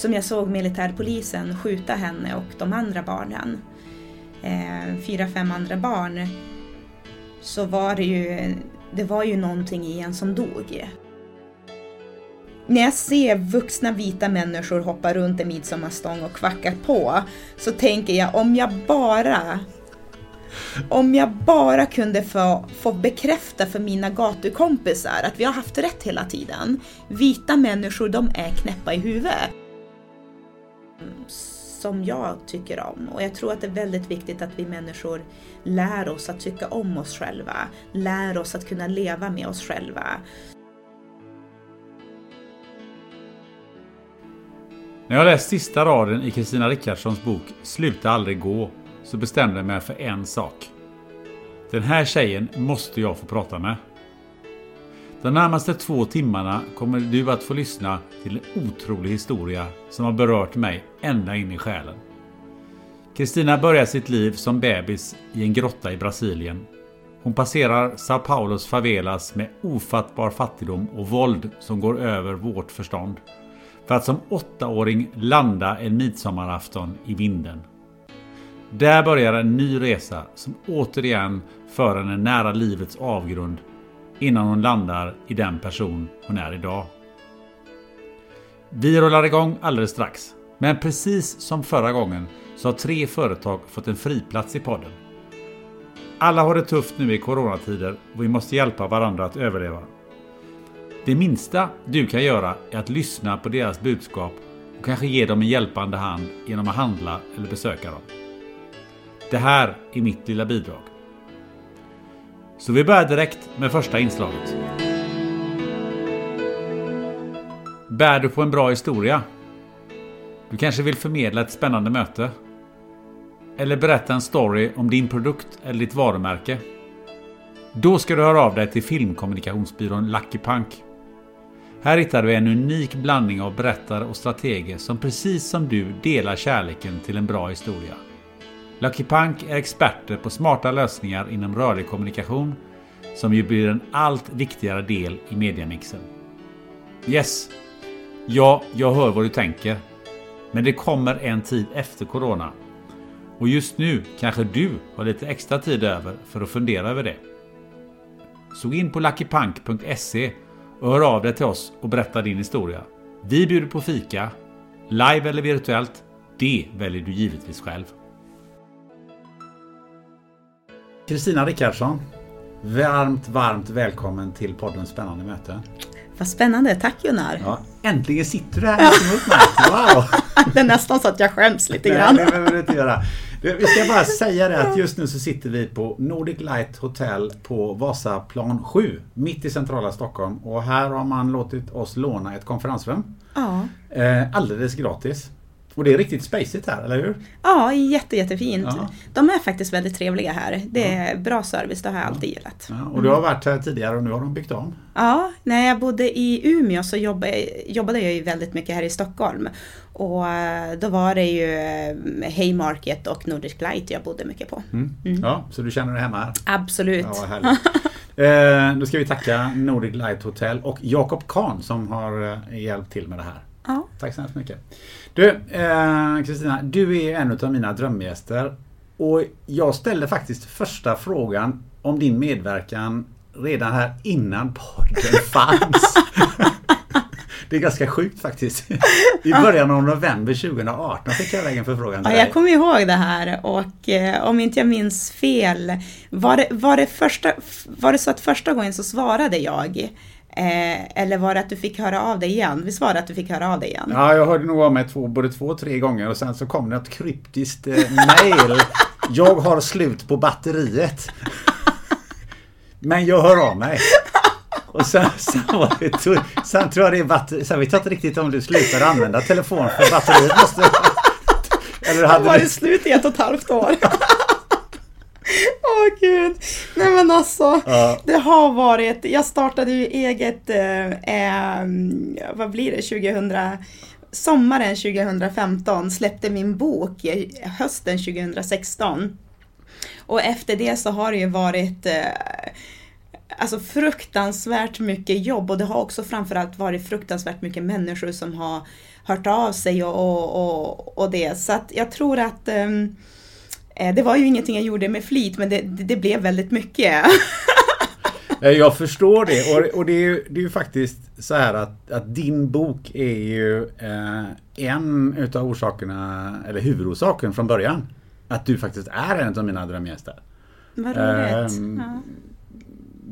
Som jag såg militärpolisen skjuta henne och de andra barnen, eh, fyra, fem andra barn, så var det ju, det var ju någonting i en som dog. När jag ser vuxna vita människor hoppa runt en midsommarstång och kvacka på så tänker jag om jag bara om jag bara kunde få, få bekräfta för mina gatukompisar att vi har haft rätt hela tiden. Vita människor, de är knäppa i huvudet som jag tycker om. Och jag tror att det är väldigt viktigt att vi människor lär oss att tycka om oss själva, lär oss att kunna leva med oss själva. När jag läst sista raden i Kristina Rickardssons bok Sluta aldrig gå så bestämde jag mig för en sak. Den här tjejen måste jag få prata med. De närmaste två timmarna kommer du att få lyssna till en otrolig historia som har berört mig ända in i själen. Kristina börjar sitt liv som bebis i en grotta i Brasilien. Hon passerar Sao Paulos favelas med ofattbar fattigdom och våld som går över vårt förstånd. För att som åttaåring landa en midsommarafton i vinden. Där börjar en ny resa som återigen för henne nära livets avgrund innan hon landar i den person hon är idag. Vi rullar igång alldeles strax. Men precis som förra gången så har tre företag fått en friplats i podden. Alla har det tufft nu i coronatider och vi måste hjälpa varandra att överleva. Det minsta du kan göra är att lyssna på deras budskap och kanske ge dem en hjälpande hand genom att handla eller besöka dem. Det här är mitt lilla bidrag. Så vi börjar direkt med första inslaget. Bär du på en bra historia? Du kanske vill förmedla ett spännande möte? Eller berätta en story om din produkt eller ditt varumärke? Då ska du höra av dig till filmkommunikationsbyrån Lucky Punk. Här hittar du en unik blandning av berättare och strateger som precis som du delar kärleken till en bra historia. Lucky Punk är experter på smarta lösningar inom rörlig kommunikation som ju blir en allt viktigare del i mediamixen. Yes! Ja, jag hör vad du tänker. Men det kommer en tid efter Corona. Och just nu kanske du har lite extra tid över för att fundera över det. Så gå in på luckypunk.se och hör av dig till oss och berätta din historia. Vi bjuder på fika, live eller virtuellt. Det väljer du givetvis själv. Kristina Rickardsson. Varmt, varmt välkommen till podden Spännande möte. Vad spännande, tack Gunnar. Ja, äntligen sitter du här emot mig. Wow! det är nästan så att jag skäms lite Nej, grann. det behöver du inte göra. Vi ska bara säga det att just nu så sitter vi på Nordic Light Hotel på Vasaplan 7 mitt i centrala Stockholm och här har man låtit oss låna ett konferensrum. Ja. Eh, alldeles gratis. Och det är riktigt spacigt här, eller hur? Ja, jätte, jättefint. Ja. De är faktiskt väldigt trevliga här. Det är bra service, det har jag alltid gillat. Ja, och du har varit här tidigare och nu har de byggt om. Ja, när jag bodde i Umeå så jobbade, jobbade jag ju väldigt mycket här i Stockholm. Och eh, då var det ju eh, Haymarket och Nordic Light jag bodde mycket på. Mm. Ja, så du känner dig hemma här? Absolut. Ja, eh, då ska vi tacka Nordic Light Hotel och Jakob Kahn som har eh, hjälpt till med det här. Ja. Tack så hemskt mycket. Du, eh, Kristina, du är en av mina drömgäster. Och jag ställde faktiskt första frågan om din medverkan redan här innan podden fanns. Det är ganska sjukt faktiskt. I början av november 2018 fick jag en förfrågan till ja, Jag kommer ihåg det här och eh, om inte jag minns fel, var det, var, det första, var det så att första gången så svarade jag? Eh, eller var det att du fick höra av dig igen? Visst var det att du fick höra av dig igen? Ja, jag hörde nog av mig två, både två och tre gånger och sen så kom det ett kryptiskt eh, mail. jag har slut på batteriet. Men jag hör av mig. Och sen, sen, var det, sen tror jag det är batteri, sen vet jag inte riktigt om du slutar använda telefon för batteriet måste... Eller hade var det slut i ett och ett halvt år? Åh oh, gud. Nej men alltså, ja. det har varit, jag startade ju eget, eh, vad blir det, 2000, sommaren 2015, släppte min bok hösten 2016. Och efter det så har det ju varit eh, alltså fruktansvärt mycket jobb och det har också framförallt varit fruktansvärt mycket människor som har hört av sig och, och, och, och det. Så att jag tror att um, det var ju ingenting jag gjorde med flit men det, det, blev väldigt mycket. jag förstår det och, och det, är ju, det är ju faktiskt så här att, att din bok är ju eh, en utav orsakerna, eller huvudorsaken från början. Att du faktiskt är en av mina drömgäster. Vad roligt. Eh, ja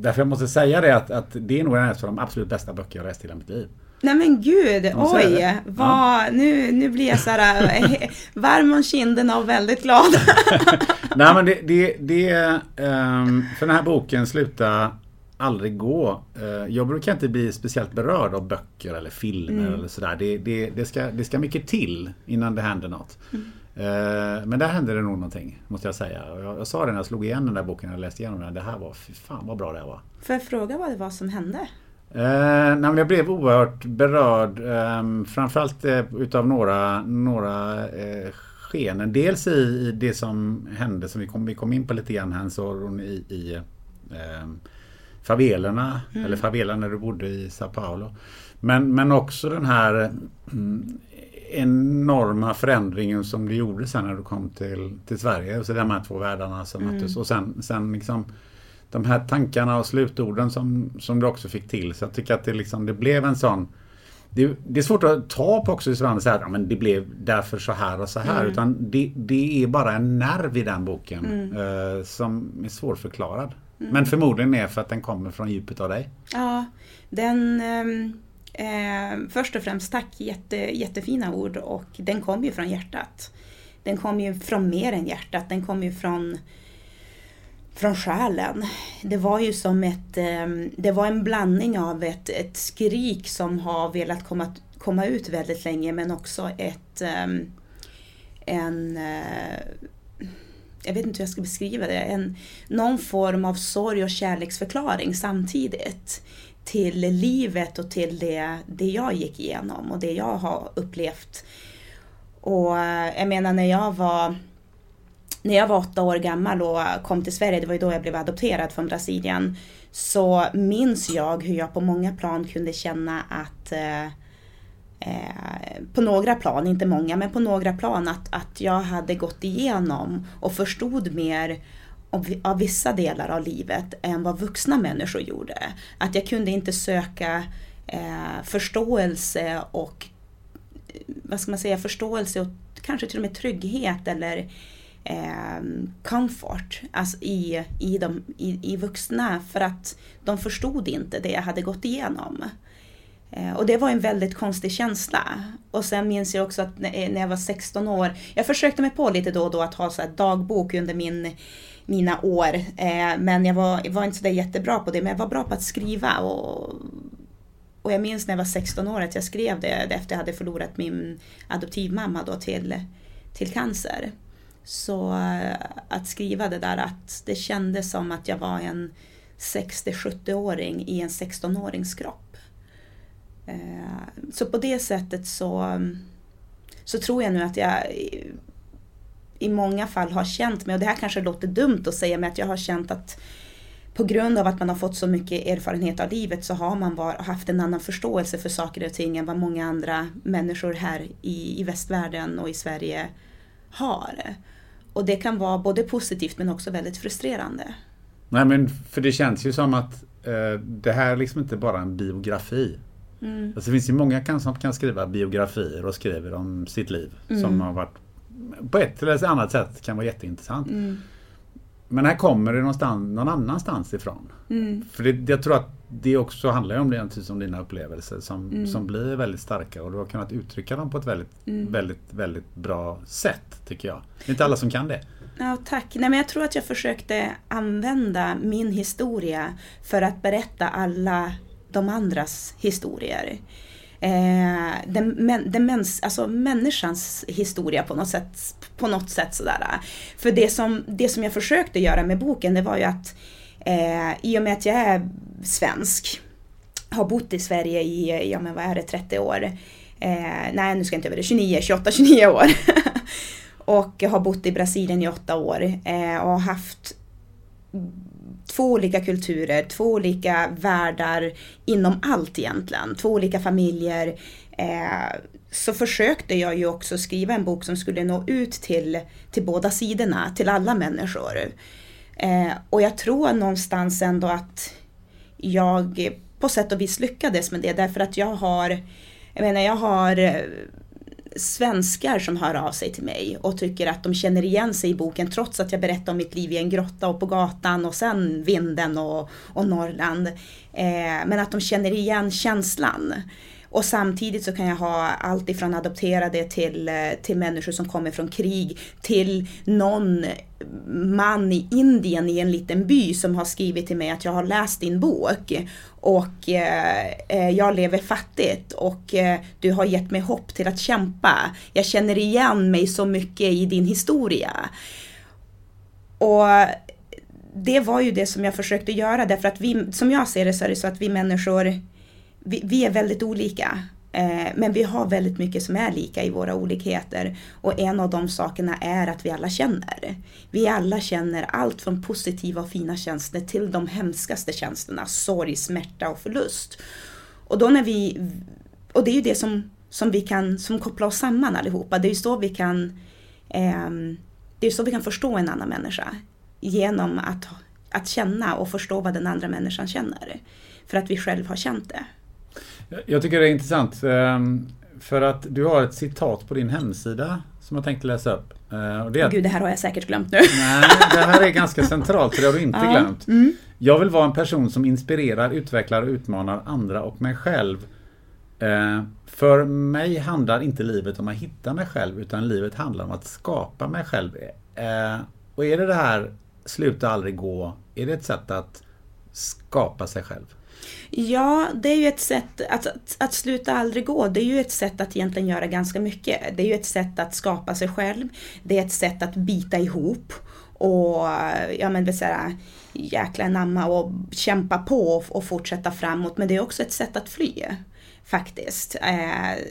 därför jag måste säga det att, att det är nog en av de absolut bästa böcker jag läst i hela mitt liv. Nej men gud, oj! Vad, ja. nu, nu blir jag så här eh, varm om kinderna och väldigt glad. Nej men det, det, det um, för den här boken slutar aldrig gå. Uh, jag brukar inte bli speciellt berörd av böcker eller filmer mm. eller sådär. Det, det, det, ska, det ska mycket till innan det händer något. Mm. Eh, men där hände det nog någonting, måste jag säga. Jag, jag sa det när jag slog igen den där boken och läste igenom den. Det här var, fy fan vad bra det här var. Får jag fråga vad det var som hände? Eh, nej, jag blev oerhört berörd. Eh, framförallt eh, utav några, några eh, skenen. Dels i, i, det som hände, som vi kom, vi kom in på lite grann här, i, i eh, favelerna, mm. eller favelan när du bodde i Sao Paulo. Men, men också den här mm, enorma förändringen som det gjorde sen när du kom till, till Sverige. Så de här två världarna som mm. möttes. Och sen, sen liksom de här tankarna och slutorden som, som du också fick till. Så jag tycker att det, liksom, det blev en sån det, det, är svårt att ta på också i Sverige och säga att men det blev därför så här och så här. Mm. Utan det, det, är bara en nerv i den boken mm. eh, som är svårförklarad. Mm. Men förmodligen är för att den kommer från djupet av dig. Ja, den... Um Eh, först och främst tack, jätte, jättefina ord och den kom ju från hjärtat. Den kom ju från mer än hjärtat, den kom ju från, från själen. Det var ju som ett, ehm, det var en blandning av ett, ett skrik som har velat komma, komma ut väldigt länge men också ett, ehm, en eh, jag vet inte hur jag ska beskriva det, en, någon form av sorg och kärleksförklaring samtidigt till livet och till det, det jag gick igenom och det jag har upplevt. Och eh, jag menar när jag var när jag var åtta år gammal och kom till Sverige, det var ju då jag blev adopterad från Brasilien, så minns jag hur jag på många plan kunde känna att eh, eh, på några plan, inte många, men på några plan att, att jag hade gått igenom och förstod mer av vissa delar av livet än vad vuxna människor gjorde. Att jag kunde inte söka eh, förståelse och eh, vad ska man säga, förståelse och kanske till och med trygghet eller eh, comfort alltså i, i, de, i, i vuxna för att de förstod inte det jag hade gått igenom. Eh, och det var en väldigt konstig känsla. Och sen minns jag också att när eh, jag var 16 år, jag försökte mig på lite då och då att ha så dagbok under min mina år. Eh, men jag var, jag var inte sådär jättebra på det, men jag var bra på att skriva. Och, och jag minns när jag var 16 år att jag skrev det efter jag hade förlorat min adoptivmamma då till, till cancer. Så eh, att skriva det där att det kändes som att jag var en 60-70-åring i en 16-årings kropp. Eh, så på det sättet så, så tror jag nu att jag i många fall har känt mig, och det här kanske låter dumt att säga, men att jag har känt att på grund av att man har fått så mycket erfarenhet av livet så har man var, haft en annan förståelse för saker och ting än vad många andra människor här i, i västvärlden och i Sverige har. Och det kan vara både positivt men också väldigt frustrerande. Nej men för det känns ju som att eh, det här är liksom inte bara en biografi. Mm. Alltså, det finns ju många kan, som kan skriva biografier och skriver om sitt liv mm. som har varit på ett eller annat sätt kan vara jätteintressant. Mm. Men här kommer det någonstans, någon annanstans ifrån. Mm. För det, jag tror att det också handlar om det, om dina upplevelser som, mm. som blir väldigt starka och du har kunnat uttrycka dem på ett väldigt, mm. väldigt, väldigt bra sätt tycker jag. Det är inte alla som kan det. Ja, tack. Nej, men jag tror att jag försökte använda min historia för att berätta alla de andras historier. Eh, den, den mäns, alltså människans historia på något sätt. På något sätt sådär. För det som, det som jag försökte göra med boken det var ju att eh, i och med att jag är svensk, har bott i Sverige i, ja men vad är det, 30 år. Eh, nej nu ska jag inte över det, 29, 28, 29 år. och har bott i Brasilien i åtta år eh, och har haft två olika kulturer, två olika världar inom allt egentligen, två olika familjer. Eh, så försökte jag ju också skriva en bok som skulle nå ut till, till båda sidorna, till alla människor. Eh, och jag tror någonstans ändå att jag på sätt och vis lyckades med det därför att jag har, jag menar jag har eh, svenskar som hör av sig till mig och tycker att de känner igen sig i boken trots att jag berättar om mitt liv i en grotta och på gatan och sen vinden och, och Norrland. Eh, men att de känner igen känslan. Och samtidigt så kan jag ha allt ifrån adopterade till, eh, till människor som kommer från krig till någon man i Indien i en liten by som har skrivit till mig att jag har läst din bok och eh, eh, jag lever fattigt och eh, du har gett mig hopp till att kämpa. Jag känner igen mig så mycket i din historia. Och det var ju det som jag försökte göra därför att vi, som jag ser det så är det så att vi människor, vi, vi är väldigt olika. Eh, men vi har väldigt mycket som är lika i våra olikheter. Och en av de sakerna är att vi alla känner. Vi alla känner allt från positiva och fina känslor till de hemskaste känslorna. Sorg, smärta och förlust. Och då när vi... Och det är ju det som, som vi kan som kopplar oss samman allihopa. Det är ju så vi kan... Eh, det är så vi kan förstå en annan människa. Genom att, att känna och förstå vad den andra människan känner. För att vi själv har känt det. Jag tycker det är intressant ehm, för att du har ett citat på din hemsida som jag tänkte läsa upp. Eh, och det är... Gud, det här har jag säkert glömt nu. Nej, det här är ganska centralt för det har du inte ja. glömt. Mm. Jag vill vara en person som inspirerar, utvecklar och utmanar andra och mig själv. Eh, för mig handlar inte livet om att hitta mig själv utan livet handlar om att skapa mig själv. Eh, och är det det här sluta aldrig gå, är det ett sätt att skapa sig själv? Ja, det är ju ett sätt att, att, att, sluta aldrig gå. Det är ju ett sätt att egentligen göra ganska mycket. Det är ju ett sätt att skapa sig själv. Det är ett sätt att bita ihop och ja men vill säga jäkla anamma och kämpa på och, och fortsätta framåt. Men det är också ett sätt att fly faktiskt. Eh,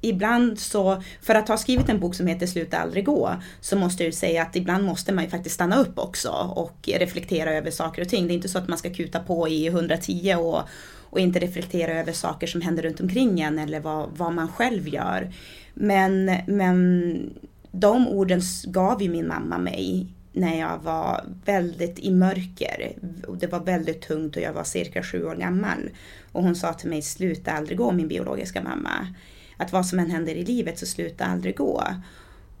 ibland så, för att ha skrivit en bok som heter Sluta aldrig gå, så måste jag ju säga att ibland måste man ju faktiskt stanna upp också och reflektera över saker och ting. Det är inte så att man ska kuta på i 110 och, och inte reflektera över saker som händer runt omkring en eller vad, vad man själv gör. Men, men de orden gav ju min mamma mig när jag var väldigt i mörker. Det var väldigt tungt och jag var cirka sju år gammal. Och hon sa till mig, sluta aldrig gå min biologiska mamma. Att vad som än händer i livet så sluta aldrig gå.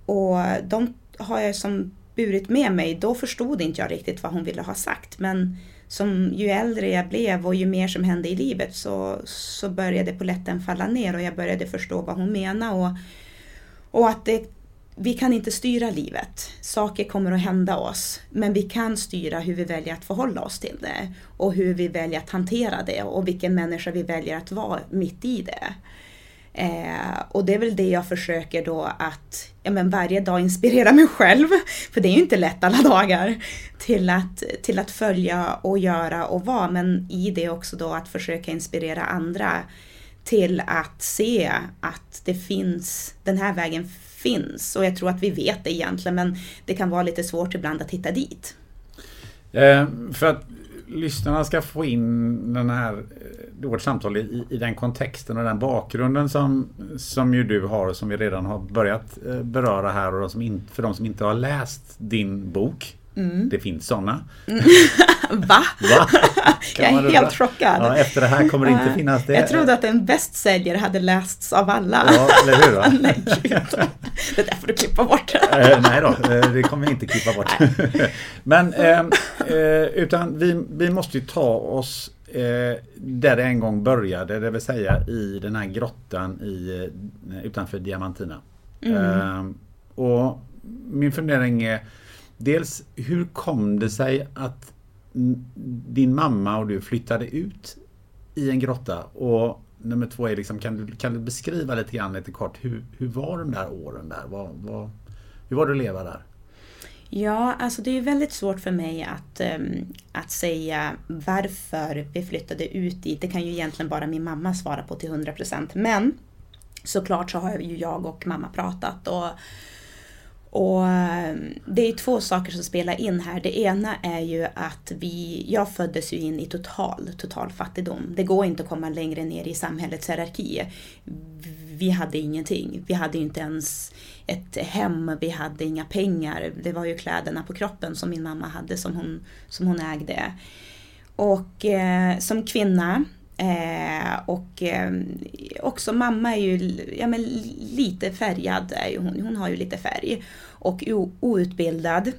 Och de har jag som burit med mig. Då förstod inte jag riktigt vad hon ville ha sagt. Men som ju äldre jag blev och ju mer som hände i livet så, så började poletten falla ner och jag började förstå vad hon menade. Och, och att det vi kan inte styra livet. Saker kommer att hända oss. Men vi kan styra hur vi väljer att förhålla oss till det. Och hur vi väljer att hantera det och vilken människa vi väljer att vara mitt i det. Eh, och det är väl det jag försöker då att ja, men varje dag inspirera mig själv, för det är ju inte lätt alla dagar, till att, till att följa och göra och vara, men i det också då att försöka inspirera andra till att se att det finns, den här vägen finns. Och jag tror att vi vet det egentligen men det kan vara lite svårt ibland att hitta dit. Eh, för att lyssnarna ska få in den här, eh, vårt samtal i, i den kontexten och den bakgrunden som, som ju du har och som vi redan har börjat eh, beröra här och som in, för de som inte har läst din bok. Mm. Det finns sådana. Va? Va? jag är helt chockad. Ja, efter det här kommer det inte finnas det. Jag trodde att en bästsäljare hade lästs av alla. Ja, eller hur? Nej, det där får du klippa bort. eh, nej då, eh, det kommer vi inte klippa bort. Men, eh, eh, utan vi, vi måste ju ta oss där det en gång började, det vill säga i den här grottan i, utanför Diamantina. Mm. och min fundering är Dels hur kom det sig att din mamma och du flyttade ut i en grotta? Och nummer två är liksom, kan du, kan du beskriva lite grann lite kort, hur, hur var de där åren där? Vad, vad, hur var det att leva där? Ja, alltså det är väldigt svårt för mig att, ehm, att säga varför vi flyttade ut dit. Det kan ju egentligen bara min mamma svara på till 100%. Men såklart så har ju jag och mamma pratat och och eh, det är två saker som spelar in här. Det ena är ju att vi, jag föddes ju in i total, total fattigdom. Det går inte att komma längre ner i samhällets hierarki. Vi hade ingenting. Vi hade inte ens ett hem, vi hade inga pengar. Det var ju kläderna på kroppen som min mamma hade som hon, som hon ägde. Och eh, som kvinna Eh, och eh, också mamma är ju ja, men lite färgad, är ju hon, hon har ju lite färg. Och outbildad.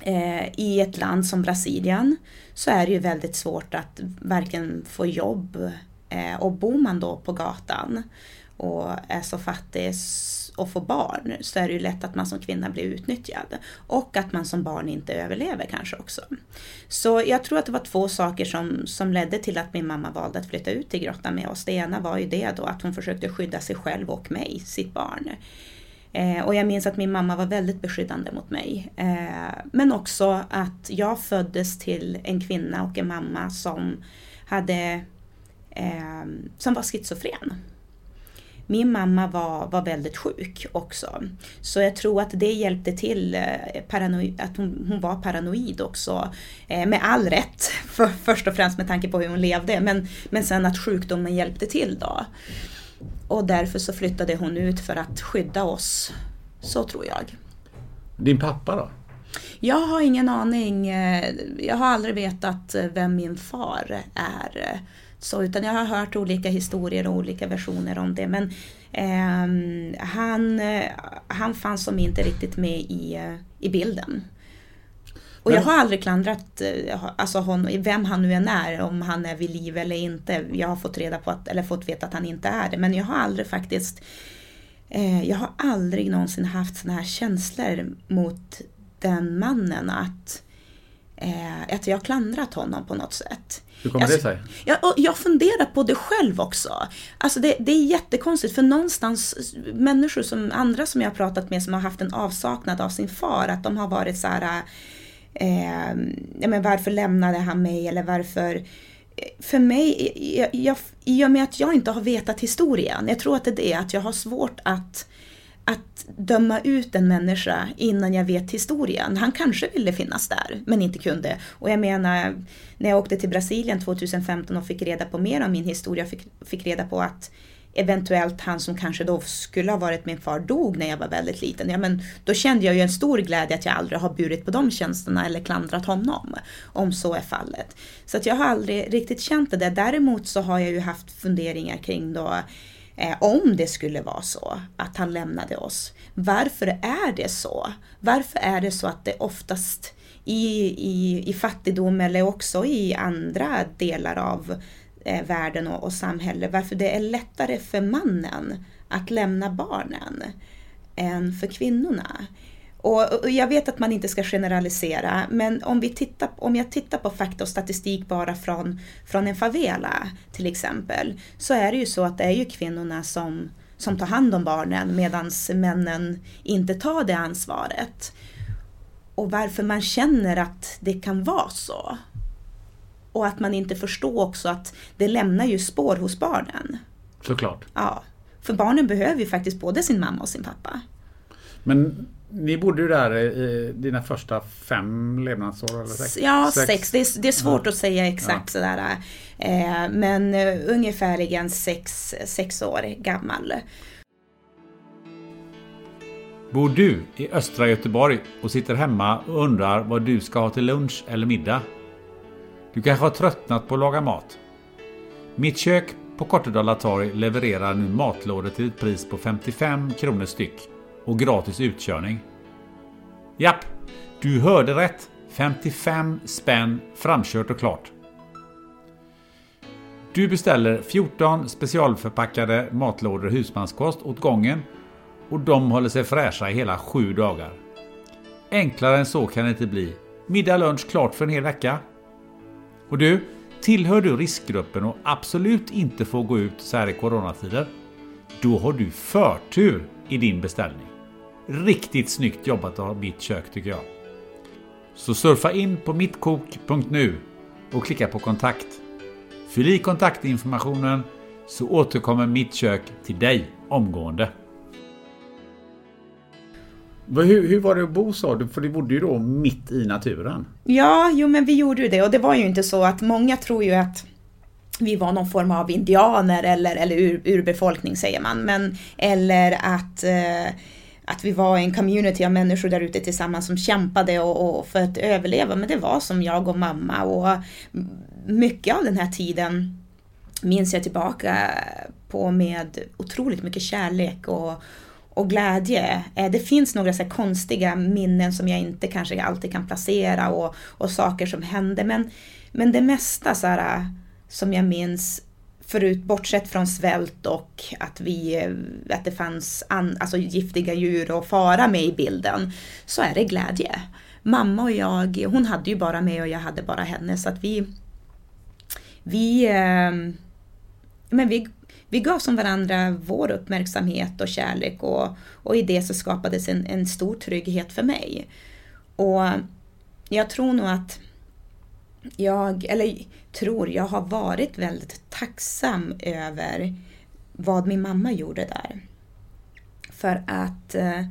Eh, I ett land som Brasilien så är det ju väldigt svårt att varken få jobb eh, och bor man då på gatan och är så fattig och får barn så är det ju lätt att man som kvinna blir utnyttjad. Och att man som barn inte överlever kanske också. Så jag tror att det var två saker som, som ledde till att min mamma valde att flytta ut till grottan med oss. Det ena var ju det då att hon försökte skydda sig själv och mig, sitt barn. Eh, och jag minns att min mamma var väldigt beskyddande mot mig. Eh, men också att jag föddes till en kvinna och en mamma som hade eh, som var schizofren. Min mamma var, var väldigt sjuk också. Så jag tror att det hjälpte till, eh, att hon, hon var paranoid också. Eh, med all rätt, för, först och främst med tanke på hur hon levde. Men, men sen att sjukdomen hjälpte till då. Och därför så flyttade hon ut för att skydda oss. Så tror jag. Din pappa då? Jag har ingen aning. Eh, jag har aldrig vetat vem min far är. Så, utan jag har hört olika historier och olika versioner om det. Men eh, han, han fanns som inte riktigt med i, i bilden. Och men, jag har aldrig klandrat eh, alltså hon, vem han nu än är, om han är vid liv eller inte. Jag har fått reda på att, eller fått veta att han inte är det. Men jag har aldrig faktiskt, eh, jag har aldrig någonsin haft sådana här känslor mot den mannen att, eh, att jag har klandrat honom på något sätt. Hur kommer alltså, det sig? Jag, jag funderar på det själv också. Alltså det, det, är jättekonstigt för någonstans, människor som andra som jag har pratat med som har haft en avsaknad av sin far, att de har varit så här, eh, ja men varför lämnade han mig eller varför för mig, jag, jag, i och med att jag inte har vetat historien, jag tror att det är det, att jag har svårt att att döma ut en människa innan jag vet historien. Han kanske ville finnas där, men inte kunde. Och jag menar, när jag åkte till Brasilien 2015 och fick reda på mer om min historia, fick, fick reda på att eventuellt han som kanske då skulle ha varit min far dog när jag var väldigt liten. Ja, men då kände jag ju en stor glädje att jag aldrig har burit på de tjänsterna eller klandrat honom. Om så är fallet. Så att jag har aldrig riktigt känt det där. Däremot så har jag ju haft funderingar kring då Eh, om det skulle vara så att han lämnade oss. Varför är det så? Varför är det så att det oftast i, i, i fattigdom eller också i andra delar av eh, världen och, och samhället, varför det är lättare för mannen att lämna barnen än för kvinnorna? Och, jag vet att man inte ska generalisera, men om, vi tittar, om jag tittar på fakta och statistik bara från, från en favela till exempel, så är det ju så att det är ju kvinnorna som, som tar hand om barnen medan männen inte tar det ansvaret. Och varför man känner att det kan vara så. Och att man inte förstår också att det lämnar ju spår hos barnen. Såklart. Ja. För barnen behöver ju faktiskt både sin mamma och sin pappa. Men ni bodde ju där i dina första fem levnadsår? Eller sex? Ja, sex. sex. Det, är, det är svårt ja. att säga exakt ja. sådär. Eh, men uh, ungefärligen sex, sex år gammal. Bor du i östra Göteborg och sitter hemma och undrar vad du ska ha till lunch eller middag? Du kanske har tröttnat på att laga mat? Mitt kök på Kortedala torg levererar nu matlådor till ett pris på 55 kronor styck och gratis utkörning. Japp, du hörde rätt. 55 spänn framkört och klart. Du beställer 14 specialförpackade matlådor husmanskost åt gången och de håller sig fräscha i hela 7 dagar. Enklare än så kan det inte bli. Middag lunch klart för en hel vecka. Och du, tillhör du riskgruppen och absolut inte får gå ut så här i coronatider? Då har du förtur i din beställning. Riktigt snyggt jobbat av mitt kök tycker jag. Så surfa in på mittkok.nu och klicka på kontakt. Fyll i kontaktinformationen så återkommer mitt kök till dig omgående. Hur, hur, var det att bo sa du? För du bodde ju då mitt i naturen. Ja, jo men vi gjorde ju det och det var ju inte så att många tror ju att vi var någon form av indianer eller, eller ur, urbefolkning säger man. Men, eller att eh, att vi var en community av människor där ute tillsammans som kämpade och, och, för att överleva. Men det var som jag och mamma och mycket av den här tiden minns jag tillbaka på med otroligt mycket kärlek och, och glädje. Eh, det finns några så konstiga minnen som jag inte kanske alltid kan placera och, och saker som hände. Men, men det mesta så här, eh, som jag minns förut, bortsett från svält och att, vi, eh, att det fanns an, alltså giftiga djur och fara med i bilden, så är det glädje. Mamma och jag, hon hade ju bara mig och jag hade bara henne så att vi, vi, ehm, men vi, vi gav som varandra vår uppmärksamhet och kärlek och, och i det så skapades en, en stor trygghet för mig. Och jag tror nog att jag, eller tror, jag har varit väldigt tacksam över vad min mamma gjorde där. För att eh,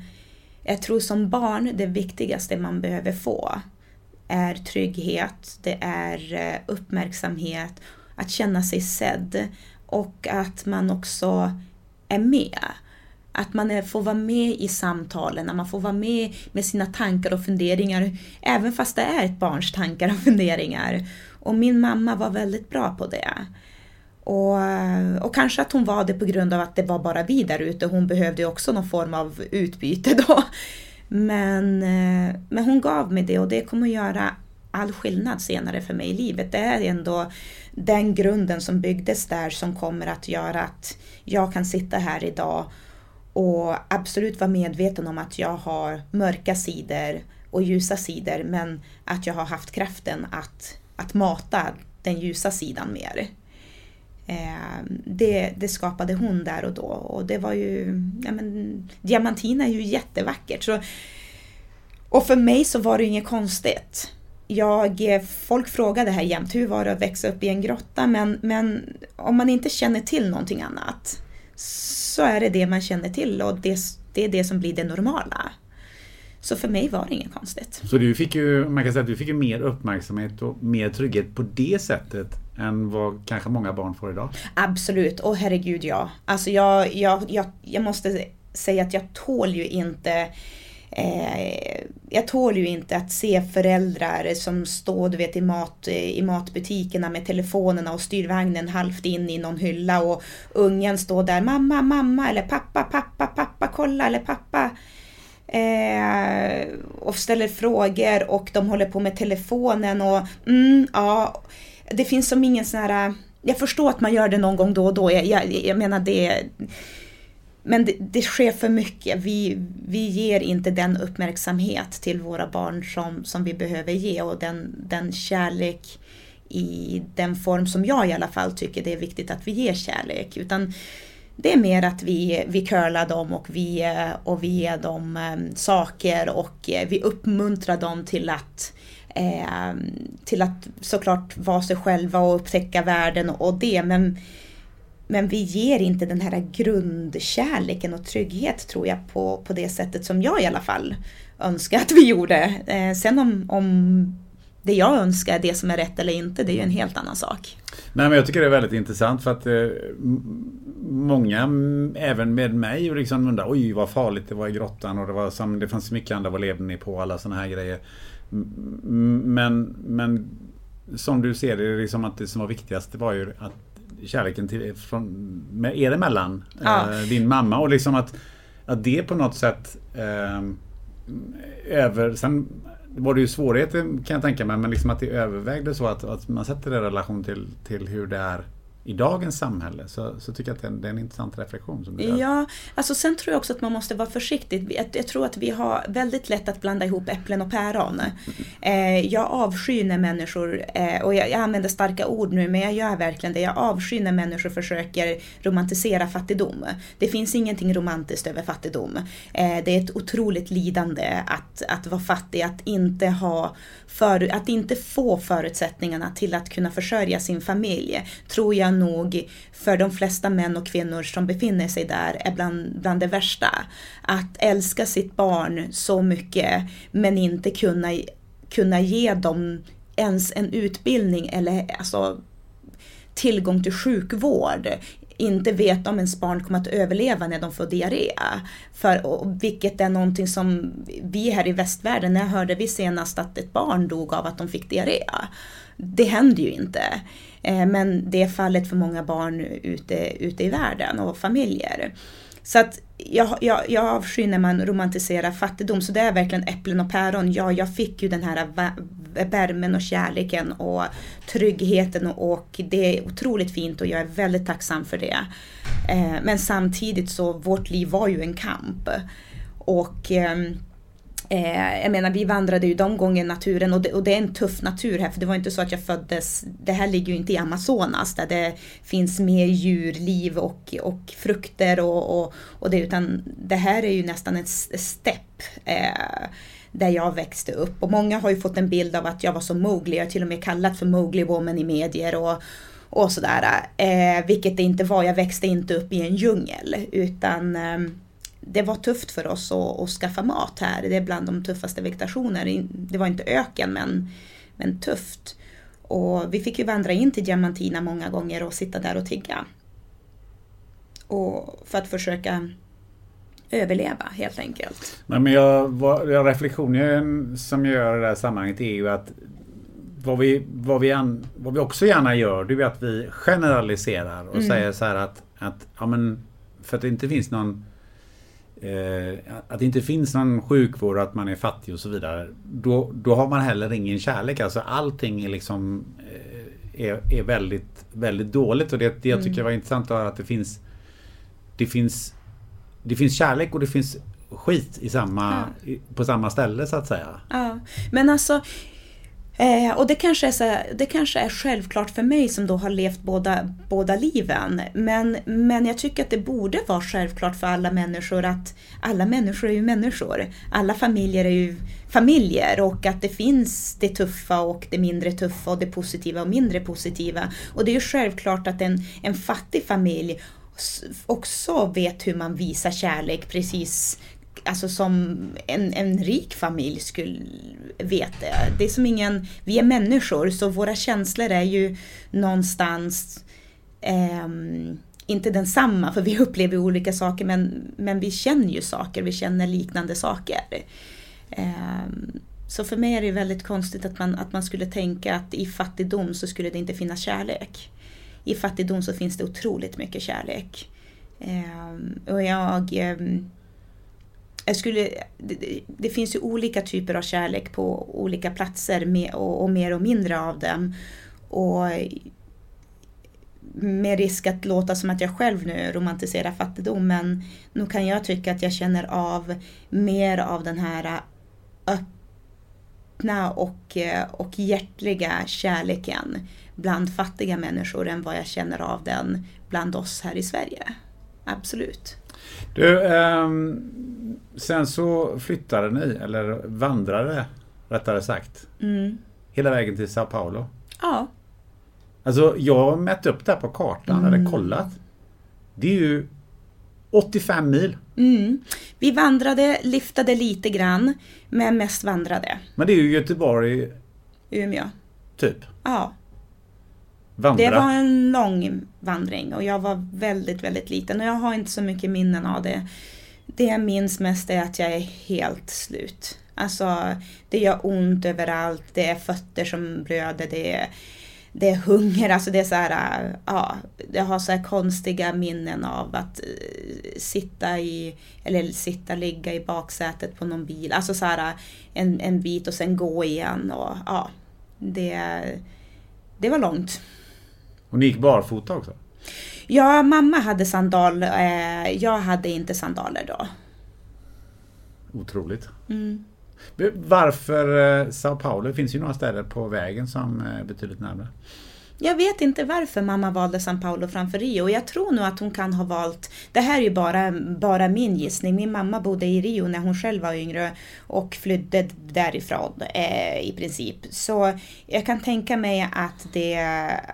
jag tror som barn, det viktigaste man behöver få är trygghet, det är eh, uppmärksamhet, att känna sig sedd och att man också är med. Att man får vara med i samtalen, att man får vara med med sina tankar och funderingar, även fast det är ett barns tankar och funderingar. Och min mamma var väldigt bra på det. Och, och kanske att hon var det på grund av att det var bara vi där ute. Hon behövde också någon form av utbyte då. Men, men hon gav mig det och det kommer att göra all skillnad senare för mig i livet. Det är ändå den grunden som byggdes där som kommer att göra att jag kan sitta här idag och absolut vara medveten om att jag har mörka sidor och ljusa sidor men att jag har haft kraften att att mata den ljusa sidan mer. Eh, det, det, skapade hon där och då och det var ju, ja men diamantina är ju jättevackert. Så, och för mig så var det inget konstigt. Jag, folk frågade här jämt, hur var det att växa upp i en grotta? Men, men om man inte känner till någonting annat så är det det man känner till och det, det är det som blir det normala. Så för mig var det inget konstigt. Så du fick ju, man kan säga att du fick ju mer uppmärksamhet och mer trygghet på det sättet än vad kanske många barn får idag? Absolut, och herregud ja. Alltså jag, jag, jag, jag måste säga att jag tål ju inte Eh, jag tål ju inte att se föräldrar som står du vet, i, mat, i matbutikerna med telefonerna och styrvagnen halvt in i någon hylla och ungen står där mamma, mamma eller pappa, pappa, pappa, kolla eller pappa eh, och ställer frågor och de håller på med telefonen och mm, ja, det finns som ingen sån här, jag förstår att man gör det någon gång då och då, jag, jag, jag menar det men det, det, sker för mycket. Vi, vi ger inte den uppmärksamhet till våra barn som, som vi behöver ge och den, den kärlek i den form som jag i alla fall tycker det är viktigt att vi ger kärlek. Utan det är mer att vi, vi curlar dem och vi, och vi ger dem ehm, saker och eh, vi uppmuntrar dem till att eh, till att såklart vara sig själva och upptäcka världen och det. Men, men vi ger inte den här grundkärleken och trygghet tror jag på, på det sättet som jag i alla fall önskar att vi gjorde. Eh, sen om, om det jag önskar, det som är rätt eller inte, det är ju en helt annan sak. Nej, men jag tycker det är väldigt intressant för att eh, många, även med mig, liksom undrar oj vad farligt det var i grottan och det, var det fanns mycket andra, vad levde ni på, alla sådana här grejer. Men, men som du ser det, liksom att det som var viktigast var ju att kärleken till, från, med er emellan, ja. eh, din mamma och liksom att, att det på något sätt eh, över... Sen var det ju svårigheter kan jag tänka mig, men liksom att det övervägde så att, att man sätter det i relation till, till hur det är i dagens samhälle så, så tycker jag att det är, en, det är en intressant reflektion. Som du gör. Ja, alltså sen tror jag också att man måste vara försiktig. Jag, jag tror att vi har väldigt lätt att blanda ihop äpplen och päron. Eh, jag avskyr när människor, eh, och jag, jag, använder starka ord nu, men jag gör verkligen det. Jag avskyr när människor försöker romantisera fattigdom. Det finns ingenting romantiskt över fattigdom. Eh, det är ett otroligt lidande att, att vara fattig, att inte ha för, att inte få förutsättningarna till att kunna försörja sin familj tror jag nog för de flesta män och kvinnor som befinner sig där är bland, bland det värsta. Att älska sitt barn så mycket men inte kunna, kunna ge dem ens en utbildning eller alltså, tillgång till sjukvård inte veta om ens barn kommer att överleva när de får diarré. För, och, vilket är någonting som vi här i västvärlden, när hörde vi senast att ett barn dog av att de fick diarré? Det händer ju inte. Eh, men det är fallet för många barn ute, ute i världen och familjer. Så att jag, jag, jag avskyr när man romantiserar fattigdom, så det är verkligen äpplen och päron. Ja, jag fick ju den här värmen och kärleken och tryggheten och det är otroligt fint och jag är väldigt tacksam för det. Eh, men samtidigt så, vårt liv var ju en kamp. Och ehm, Eh, jag menar vi vandrade ju de gånger naturen och det, och det, är en tuff natur här för det var inte så att jag föddes, det här ligger ju inte i Amazonas där det finns mer djurliv och, och frukter och, och, och det utan det här är ju nästan ett stepp. Eh, där jag växte upp och många har ju fått en bild av att jag var som Mowgli, jag har till och med kallat för Mowgli Woman i medier och, och sådär. Eh, vilket det inte var, jag växte inte upp i en djungel utan eh, det var tufft för oss att, att, skaffa mat här. Det är bland de tuffaste vegetationer. Det var inte öken men, men tufft. Och vi fick ju vandra in till Diamantina många gånger och sitta där och tigga. Och för att försöka överleva helt enkelt. Men jag, vad, reflektionen som jag gör i det här sammanhanget är ju att vad vi, vad vi, an, vad vi också gärna gör det är att vi generaliserar och mm. säger så här att, att ja, men, för att det inte finns någon eh, att det inte finns någon sjukvård, att man är fattig och så vidare. Då, då har man heller ingen kärlek. Alltså allting är liksom eh, är, är väldigt, väldigt dåligt. Och det, det jag tycker mm. var intressant var att det finns det finns det finns kärlek och det finns skit i samma, ja. på samma ställe så att säga. Ja, men alltså Eh, och det kanske, är så, det kanske är självklart för mig som då har levt båda, båda liven. Men, men jag tycker att det borde vara självklart för alla människor att alla människor är ju människor. Alla familjer är ju familjer och att det finns det tuffa och det mindre tuffa och det positiva och mindre positiva. Och det är ju självklart att en, en fattig familj också vet hur man visar kärlek precis alltså som en, en rik familj skulle veta. Det är som ingen, vi är människor så våra känslor är ju någonstans eh, inte densamma för vi upplever olika saker men, men vi känner ju saker, vi känner liknande saker. Eh, så för mig är det väldigt konstigt att man, att man skulle tänka att i fattigdom så skulle det inte finnas kärlek. I fattigdom så finns det otroligt mycket kärlek. Eh, och jag ehm, jag skulle, det, det, finns ju olika typer av kärlek på olika platser med, och, och, mer och mindre av dem. Och med risk att låta som att jag själv nu romantiserar fattigdom men nog kan jag tycka att jag känner av mer av den här öppna och, och hjärtliga kärleken bland fattiga människor än vad jag känner av den bland oss här i Sverige. Absolut. Du, eh, sen så flyttade ni, eller vandrade rättare sagt, mm. hela vägen till Sao Paulo. Ja. Alltså jag har mätt upp det här på kartan, mm. eller kollat. Det är ju 85 mil. Mm. Vi vandrade, liftade lite grann, men mest vandrade. Men det är ju Göteborg, Umeå. typ. Ja, Vandra. det var en lång vandring och jag var väldigt, väldigt liten och jag har inte så mycket minnen av det. Det jag minns mest är att jag är helt slut. Alltså, det gör ont överallt, det är fötter som blöder, det är, det är hunger, alltså det är så här, ja, jag har så här konstiga minnen av att eh, sitta i, eller sitta, ligga i baksätet på någon bil, alltså så här en, en bit och sen gå igen och ja, det, det var långt. Och ni gick barfota också? Ja, mamma hade sandal, eh, jag hade inte sandaler då. Otroligt. Mm. Varför eh, Sao Paulo? Det finns ju några städer på vägen som är betydligt närmare. Jag vet inte varför mamma valde San Paulo framför Rio. Jag tror nog att hon kan ha valt, det här är ju bara, bara min gissning. Min mamma bodde i Rio när hon själv var yngre och flydde därifrån eh, i princip. Så jag kan tänka mig att, det,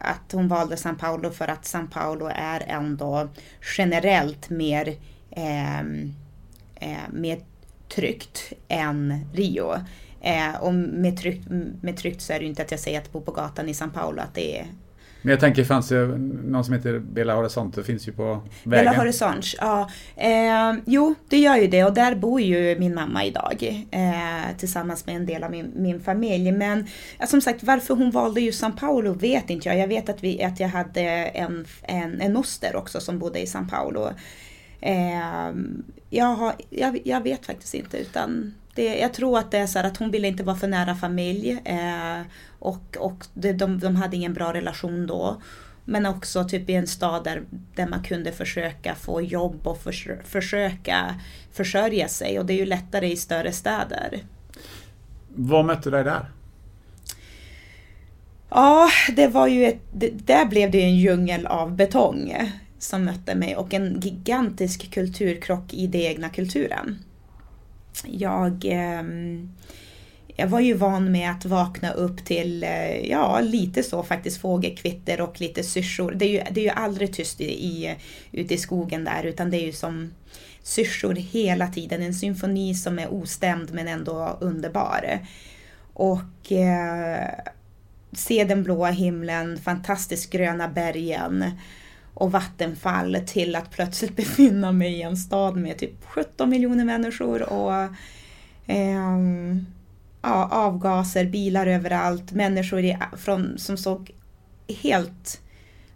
att hon valde San Paulo för att San Paulo är ändå generellt mer, eh, eh, mer tryggt än Rio. Eh, och med tryggt, med tryggt så är det ju inte att jag säger att bo på gatan i São Paulo, att det är Men jag tänker, fanns det någon som heter Bela Horizonte, finns ju på vägen. Bella Horizonte, ja. Eh, jo, det gör ju det och där bor ju min mamma idag eh, tillsammans med en del av min, min familj. Men ja, som sagt, varför hon valde just São Paulo vet inte jag. Jag vet att, vi, att jag hade en, en, en moster också som bodde i São Paulo. Eh, jag, har, jag, jag vet faktiskt inte utan det, jag tror att det är så att hon ville inte vara för nära familj eh, och, och det, de, de hade ingen bra relation då. Men också typ i en stad där, där man kunde försöka få jobb och förs försöka försörja sig och det är ju lättare i större städer. Vad mötte dig där? Ja, det var ju ett, det, där blev det en djungel av betong som mötte mig och en gigantisk kulturkrock i den egna kulturen. Jag, eh, jag var ju van med att vakna upp till, eh, ja lite så faktiskt, fågelkvitter och lite syrsor. Det är ju, det är ju aldrig tyst i, i, ute i skogen där utan det är ju som syrsor hela tiden. En symfoni som är ostämd men ändå underbar. Och eh, se den blåa himlen, fantastiskt gröna bergen och vattenfall till att plötsligt befinna mig i en stad med typ 17 miljoner människor och eh, ja, avgaser, bilar överallt, människor i, från, som såg helt,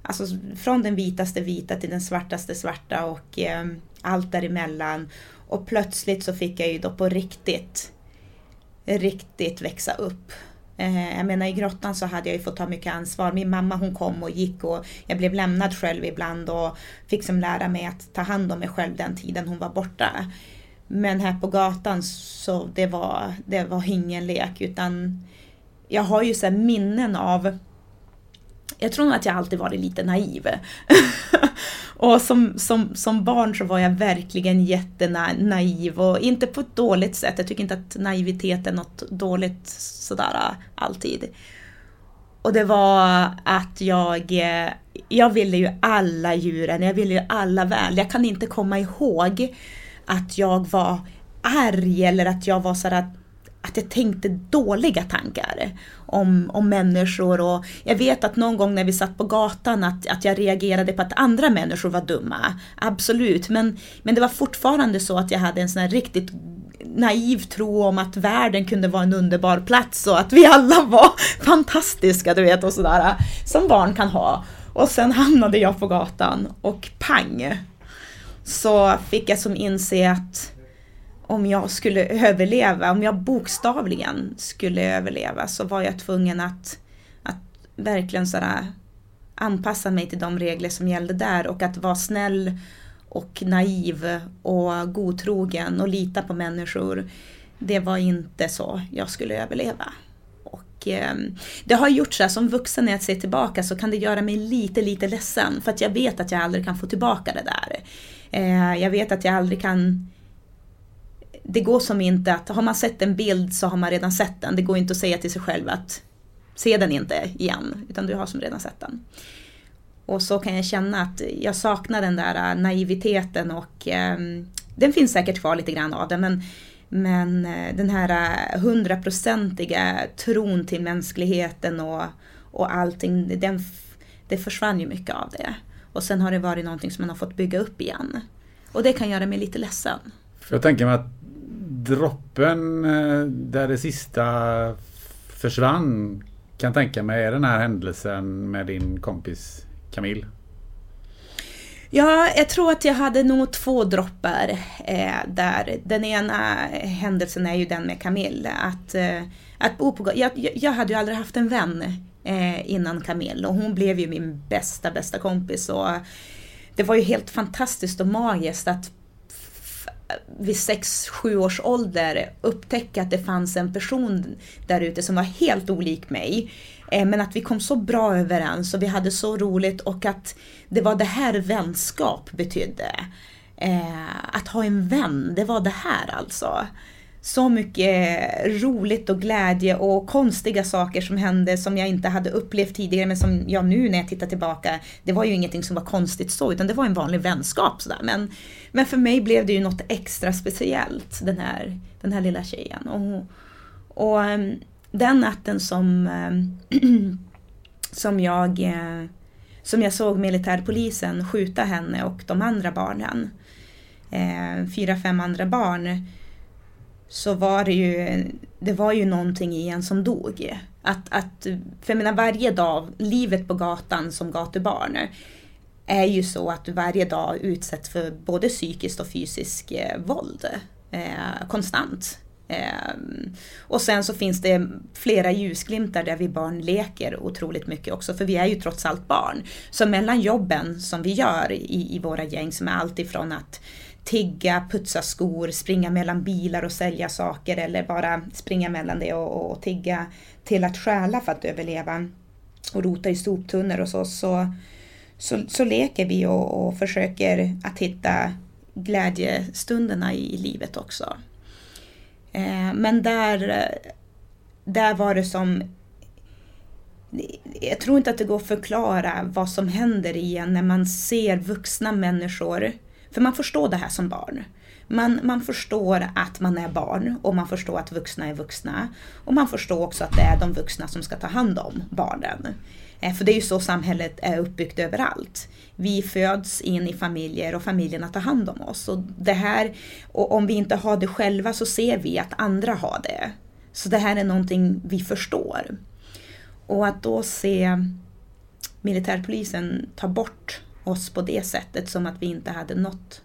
alltså från den vitaste vita till den svartaste svarta och eh, allt däremellan. Och plötsligt så fick jag ju då på riktigt, riktigt växa upp. Eh, jag menar i grottan så hade jag ju fått ta mycket ansvar. Min mamma hon kom och gick och jag blev lämnad själv ibland och fick som lära mig att ta hand om mig själv den tiden hon var borta. Men här på gatan så det var, det var ingen lek utan jag har ju så minnen av jag tror nog att jag alltid varit lite naiv. och som, som, som barn så var jag verkligen jättenaiv och inte på ett dåligt sätt. Jag tycker inte att naivitet är något dåligt sådär alltid. Och det var att jag, jag ville ju alla djuren, jag ville ju alla väl. Jag kan inte komma ihåg att jag var arg eller att jag var sådär att att jag tänkte dåliga tankar om, om människor och jag vet att någon gång när vi satt på gatan att, att jag reagerade på att andra människor var dumma. Absolut, men, men det var fortfarande så att jag hade en sån här riktigt naiv tro om att världen kunde vara en underbar plats och att vi alla var fantastiska, du vet, och sådär. Som barn kan ha. Och sen hamnade jag på gatan och pang! Så fick jag som inse att om jag skulle överleva, om jag bokstavligen skulle överleva så var jag tvungen att, att verkligen sådär anpassa mig till de regler som gällde där och att vara snäll och naiv och godtrogen och lita på människor. Det var inte så jag skulle överleva. Och, eh, det har gjort så här, som vuxen när jag ser tillbaka så kan det göra mig lite, lite ledsen för att jag vet att jag aldrig kan få tillbaka det där. Eh, jag vet att jag aldrig kan det går som inte att, har man sett en bild så har man redan sett den. Det går inte att säga till sig själv att se den inte igen, utan du har som redan sett den. och så kan jag känna att jag saknar den där äh, naiviteten och eh, den finns säkert kvar lite grann av den men, men äh, den här äh, hundraprocentiga tron till mänskligheten och, och allting, den, det försvann ju mycket av det. Och sen har det varit någonting som man har fått bygga upp igen. Och det kan göra mig lite ledsen. Jag tänker mig att droppen eh, där det sista försvann kan tänka mig är den här händelsen med din kompis Camille. Ja, jag tror att jag hade nog två droppar eh, där. Den ena händelsen är ju den med Camille. Att, eh, att bo på jag, jag hade ju aldrig haft en vän eh, innan Camille och hon blev ju min bästa, bästa kompis. Och det var ju helt fantastiskt och magiskt att vid 6-7 års ålder upptäcka att det fanns en person där ute som var helt olik mig. Eh, men att vi kom så bra överens och vi hade så roligt och att det var det här vänskap betydde. Eh, att ha en vän, det var det här alltså så mycket roligt och glädje och konstiga saker som hände som jag inte hade upplevt tidigare men som jag nu när jag tittar tillbaka, det var ju ingenting som var konstigt så utan det var en vanlig vänskap. Sådär. Men, men för mig blev det ju något extra speciellt, den här, den här lilla tjejen. Och, och ehm, den natten som, ehm, som, jag, eh, som jag såg militärpolisen skjuta henne och de andra barnen, eh, fyra, fem andra barn, så var det ju, det var ju någonting i en som dog. Att, att, för jag menar varje dag, livet på gatan som gatubarn är ju så att du varje dag utsätts för både psykiskt och fysiskt eh, våld. Eh, konstant. Eh, och sen så finns det flera ljusglimtar där vi barn leker otroligt mycket också, för vi är ju trots allt barn. Så mellan jobben som vi gör i, i våra gäng, som är allt ifrån att tigga, putsa skor, springa mellan bilar och sälja saker eller bara springa mellan det och, och tigga till att stjäla för att överleva och rota i soptunnor och så, så, så, så leker vi och, och, försöker att hitta glädjestunderna i, i livet också. Eh, men där, där var det som jag tror inte att det går att förklara vad som händer i en när man ser vuxna människor för man förstår det här som barn. Man, man förstår att man är barn och man förstår att vuxna är vuxna. Och man förstår också att det är de vuxna som ska ta hand om barnen. Eh, för det är ju så samhället är uppbyggt överallt. Vi föds in i familjer och familjerna tar hand om oss. Och, det här, och om vi inte har det själva så ser vi att andra har det. Så det här är någonting vi förstår. Och att då se militärpolisen ta bort oss på det sättet som att vi inte hade något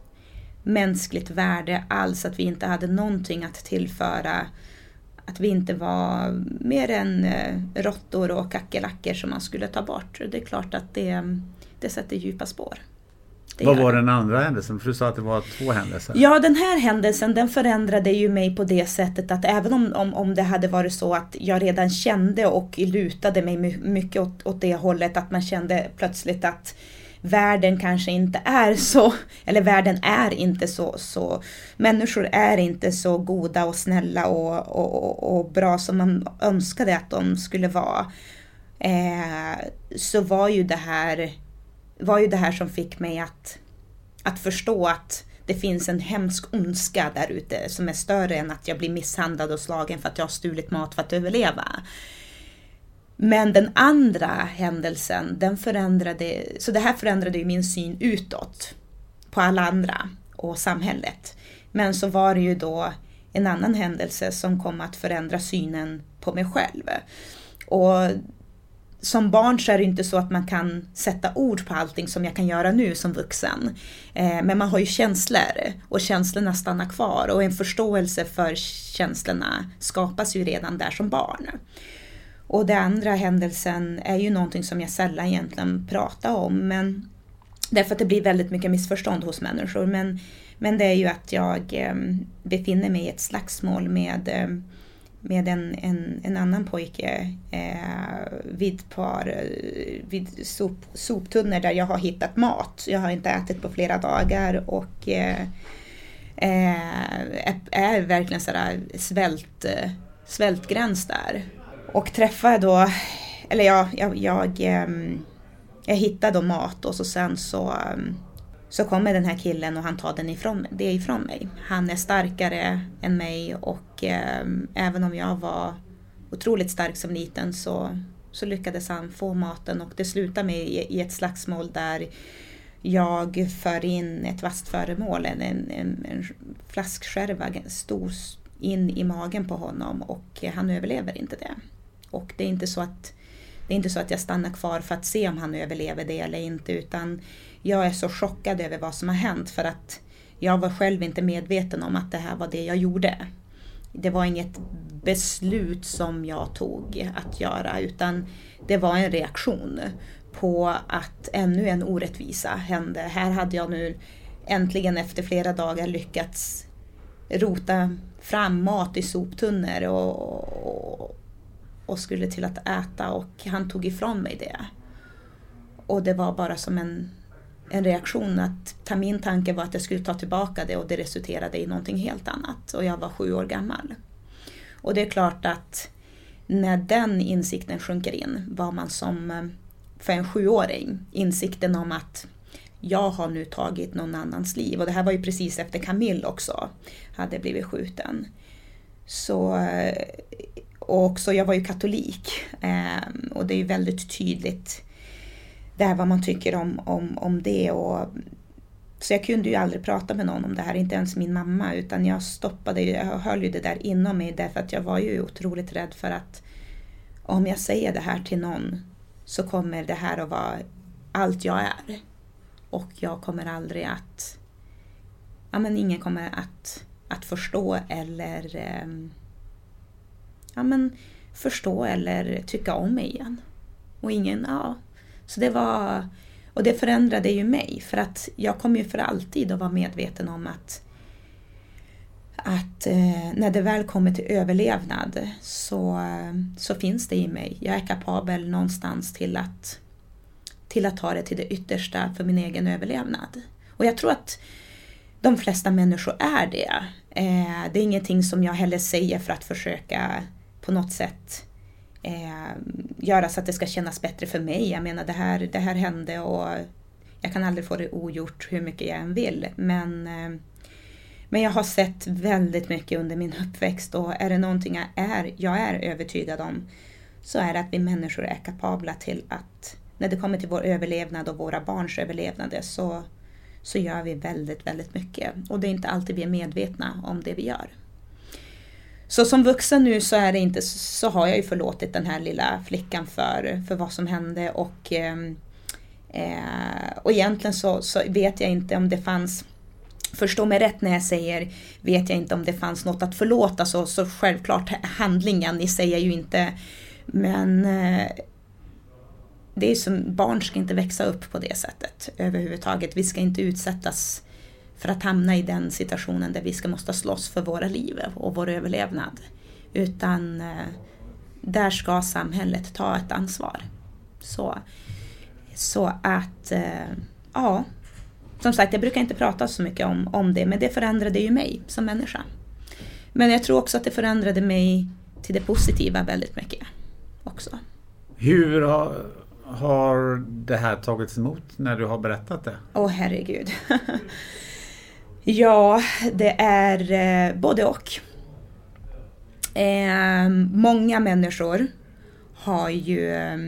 mänskligt värde alls, att vi inte hade någonting att tillföra. Att vi inte var mer än eh, råttor och kackerlackor som man skulle ta bort. Det är klart att det, det sätter djupa spår. Det Vad var den andra händelsen? För du sa att det var två händelser. Ja, den här händelsen den förändrade ju mig på det sättet att även om, om, om det hade varit så att jag redan kände och lutade mig mycket åt, åt det hållet, att man kände plötsligt att världen kanske inte är så, eller världen är inte så, så människor är inte så goda och snälla och, och, och bra som man önskade att de skulle vara. Eh, så var ju det här var ju det här som fick mig att, att förstå att det finns en hemsk ondska där ute som är större än att jag blir misshandlad och slagen för att jag har stulit mat för att överleva. Men den andra händelsen, den förändrade, så det här förändrade ju min syn utåt på alla andra och samhället. Men så var det ju då en annan händelse som kom att förändra synen på mig själv. Och som barn så är det inte så att man kan sätta ord på allting som jag kan göra nu som vuxen. Eh, men man har ju känslor och känslorna stannar kvar och en förståelse för känslorna skapas ju redan där som barn. Och den andra händelsen är ju någonting som jag sällan egentligen pratar om. Men, därför att det blir väldigt mycket missförstånd hos människor. Men, men det är ju att jag eh, befinner mig i ett slagsmål med, eh, med en, en, en annan pojke eh, vid, par, eh, vid sop, soptunnor där jag har hittat mat. Jag har inte ätit på flera dagar och eh, eh, är, är verkligen sådär svält, svältgräns där. Och träffade då, eller ja, jag, jag, ehm, jag hittade då mat och så sen så, ehm, så kommer den här killen och han tar den ifrån, det ifrån mig. Han är starkare än mig och ehm, även om jag var otroligt stark som liten så, så lyckades han få maten och det slutar med i, i ett slagsmål där jag för in ett vasst föremål, en, en, en flaskskärva stor in i magen på honom och han överlever inte det. Och det är inte så att det är inte så att jag stannar kvar för att se om han överlever det eller inte utan jag är så chockad över vad som har hänt för att jag var själv inte medveten om att det här var det jag gjorde. Det var inget beslut som jag tog att göra utan det var en reaktion på att ännu en orättvisa hände. Här hade jag nu äntligen efter flera dagar lyckats rota fram mat i soptunnor och, och skulle till att äta och han tog ifrån mig det. Och det var bara som en, en reaktion att ta min tanke var att jag skulle ta tillbaka det och det resulterade i någonting helt annat och jag var sju år gammal. Och det är klart att när den insikten sjunker in, var man som eh, för en sjuåring, insikten om att jag har nu tagit någon annans liv. Och det här var ju precis efter Camille också hade blivit skjuten. Så, eh, och också, jag var ju katolik ehm, och det är ju väldigt tydligt där vad man tycker om, om, om det. Och, så jag kunde ju aldrig prata med någon om det här, inte ens min mamma, utan jag stoppade, jag höll ju det där inom mig därför att jag var ju otroligt rädd för att om jag säger det här till någon så kommer det här att vara allt jag är. Och jag kommer aldrig att... Ja, men ingen kommer att, att förstå eller... Ehm, ja, men förstå eller tycka om mig igen. Och ingen, ja. Så det var... Och det förändrade ju mig för att jag kommer ju för alltid att vara medveten om att att eh, när det väl kommer till överlevnad så, så finns det i mig. Jag är kapabel någonstans till att, till att ta det till det yttersta för min egen överlevnad. Och jag tror att de flesta människor är det. Eh, det är ingenting som jag heller säger för att försöka på något sätt eh, göra så att det ska kännas bättre för mig. Jag menar det här, det här hände och jag kan aldrig få det ogjort hur mycket jag än vill. Men eh, men jag har sett väldigt mycket under min uppväxt och är det någonting jag är, jag är övertygad om så är det att vi människor är kapabla till att när det kommer till vår överlevnad och våra barns överlevnad så, så gör vi väldigt, väldigt mycket. Och det är inte alltid vi är medvetna om det vi gör. Så som vuxen nu så, är det inte, så har jag ju förlåtit den här lilla flickan för, för vad som hände och, ehm, eh, och egentligen så, så vet jag inte om det fanns Förstå mig rätt när jag säger vet jag inte om det fanns något att förlåta så, så självklart handlingen i sig är ju inte men eh, det är som barn ska inte växa upp på det sättet överhuvudtaget. Vi ska inte utsättas för att hamna i den situationen där vi ska måste slåss för våra liv och vår överlevnad. Utan eh, där ska samhället ta ett ansvar. Så, så att, eh, ja, som sagt, jag brukar inte prata så mycket om, om det, men det förändrade ju mig som människa. Men jag tror också att det förändrade mig till det positiva väldigt mycket också. Hur har, har det här tagits emot när du har berättat det? Åh oh, herregud. ja, det är eh, både och. Eh, många människor har ju eh,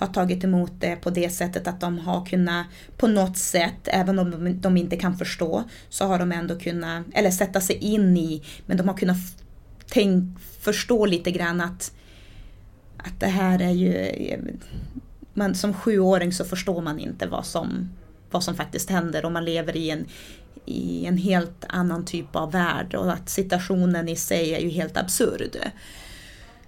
har tagit emot det på det sättet att de har kunnat på något sätt, även om de inte kan förstå, så har de ändå kunnat, eller sätta sig in i, men de har kunnat tänk, förstå lite grann att, att det här är ju, man, som sjuåring så förstår man inte vad som, vad som faktiskt händer och man lever i en, i en helt annan typ av värld och att situationen i sig är ju helt absurd.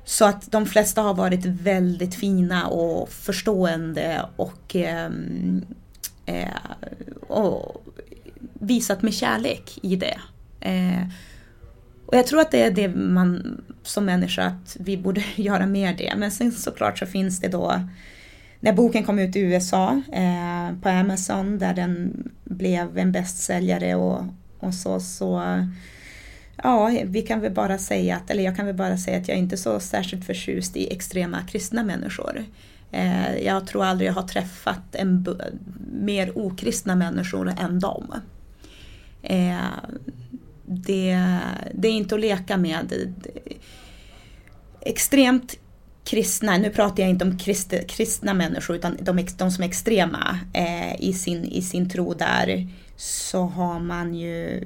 Så att de flesta har varit väldigt fina och förstående och, ehm, eh, och visat med kärlek i det. Eh, och jag tror att det är det man som människa, att vi borde göra mer det. Men sen såklart så finns det då, när boken kom ut i USA eh, på Amazon där den blev en bästsäljare och, och så, så Ja, vi kan väl bara säga att, eller jag kan väl bara säga att jag är inte så särskilt förtjust i extrema kristna människor. Eh, jag tror aldrig jag har träffat en mer okristna människor än dem. Eh, det, det är inte att leka med. Extremt kristna, nu pratar jag inte om krist, kristna människor utan de, de som är extrema eh, i, sin, i sin tro där så har man ju,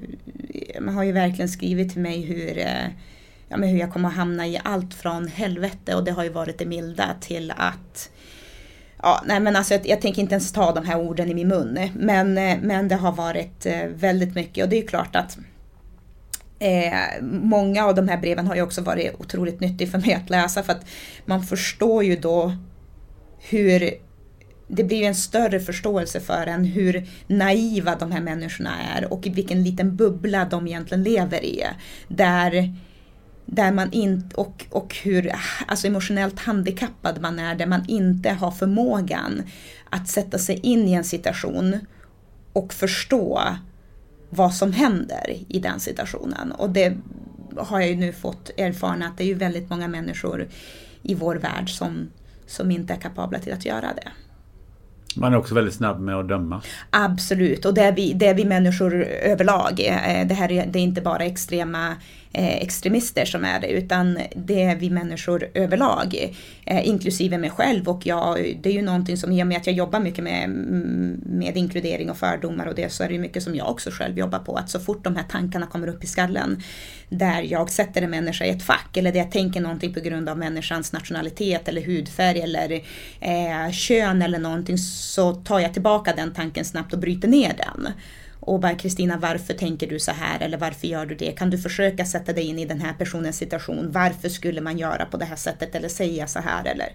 man har ju verkligen skrivit till mig hur, eh, ja, men hur jag kommer att hamna i allt från helvete och det har ju varit det milda till att Ja, nej men alltså jag, jag, tänker inte ens ta de här orden i min mun. Men, eh, men det har varit eh, väldigt mycket och det är ju klart att eh, många av de här breven har ju också varit otroligt nyttiga för mig att läsa för att man förstår ju då hur det blir en större förståelse för en hur naiva de här människorna är och i vilken liten bubbla de egentligen lever i. Där där man in, och, och hur alltså emotionellt handikappad man är, där man inte har förmågan att sätta sig in i en situation och förstå vad som händer i den situationen. Och det har jag ju nu fått erfara att det är ju väldigt många människor i vår värld som, som inte är kapabla till att göra det. Man är också väldigt snabb med att döma. Absolut, och det är vi, det är vi människor överlag. Eh, det här är, det är inte bara extrema Eh, extremister som är det, utan det är vi människor överlag, eh, inklusive mig själv. Och jag, det är ju någonting som i och med att jag jobbar mycket med, mm, med inkludering och fördomar och det så är det ju mycket som jag också själv jobbar på. Att så fort de här tankarna kommer upp i skallen där jag sätter en människa i ett fack eller där jag tänker någonting på grund av människans nationalitet eller hudfärg eller eh, kön eller någonting så tar jag tillbaka den tanken snabbt och bryter ner den och bara Kristina, varför tänker du så här eller varför gör du det? Kan du försöka sätta dig in i den här personens situation? Varför skulle man göra på det här sättet eller säga så här eller?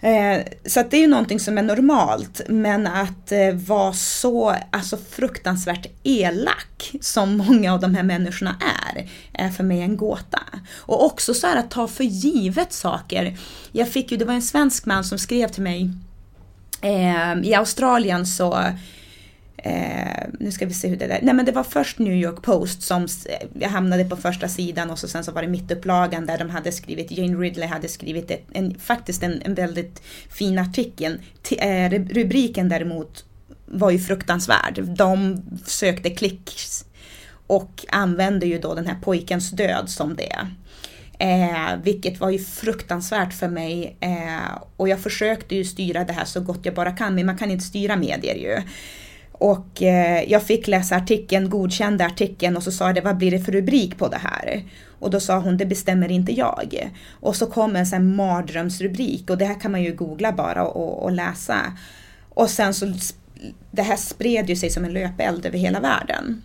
Eh, så att det är ju någonting som är normalt, men att eh, vara så alltså, fruktansvärt elak som många av de här människorna är, är för mig en gåta. Och också så här att ta för givet saker. Jag fick ju, det var en svensk man som skrev till mig eh, i Australien så Eh, nu ska vi se hur det är. Nej men det var först New York Post som eh, jag hamnade på första sidan och så sen så var det mittupplagan där de hade skrivit, Jane Ridley hade skrivit ett, en, faktiskt en, en väldigt fin artikel. T eh, rubriken däremot var ju fruktansvärd. De sökte klicks och använde ju då den här pojkens död som det. Eh, vilket var ju fruktansvärt för mig. Eh, och jag försökte ju styra det här så gott jag bara kan, men man kan inte styra medier ju. Och eh, jag fick läsa artikeln, godkände artikeln och så sa jag vad blir det för rubrik på det här? Och då sa hon, det bestämmer inte jag. Och så kom en sån mardrömsrubrik och det här kan man ju googla bara och, och läsa. Och sen så, det här spred ju sig som en löpeld över hela världen.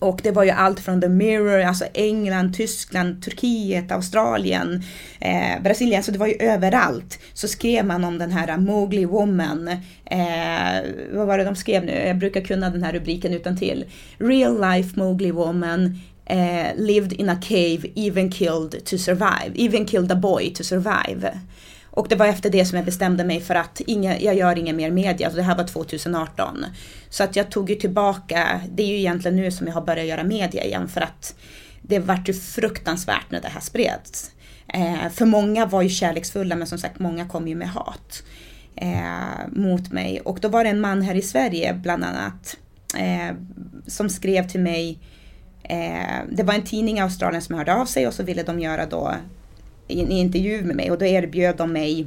Och det var ju allt från The Mirror, alltså England, Tyskland, Turkiet, Australien, eh, Brasilien, så det var ju överallt. Så skrev man om den här Mowgli Woman. Eh, vad var det de skrev nu? Jag brukar kunna den här rubriken utan till. Real life Mowgli Woman eh, lived in a cave, even killed to survive, even killed a boy to survive. Och det var efter det som jag bestämde mig för att inga, jag gör ingen mer media. Alltså det här var 2018. Så att jag tog ju tillbaka, det är ju egentligen nu som jag har börjat göra media igen för att det vart ju fruktansvärt när det här spreds. Eh, för många var ju kärleksfulla men som sagt många kom ju med hat eh, mot mig. Och då var det en man här i Sverige bland annat eh, som skrev till mig eh, det var en tidning i Australien som hörde av sig och så ville de göra då en intervju med mig och då erbjöd de mig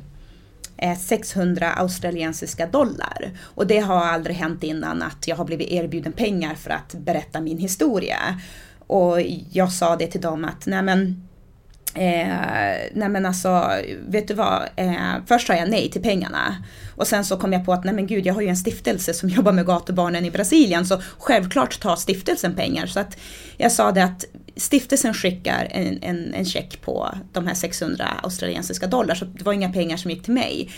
eh, 600 australiensiska dollar. Och det har aldrig hänt innan att jag har blivit erbjuden pengar för att berätta min historia. Och jag sa det till dem att nej men Eh, nej men alltså, vet du vad? Eh, först sa jag nej till pengarna. Och sen så kom jag på att nej men gud, jag har ju en stiftelse som jobbar med gatubarnen i Brasilien, så självklart tar stiftelsen pengar. Så att jag sa det att stiftelsen skickar en, en, en check på de här 600 australiensiska dollar, så det var inga pengar som gick till mig.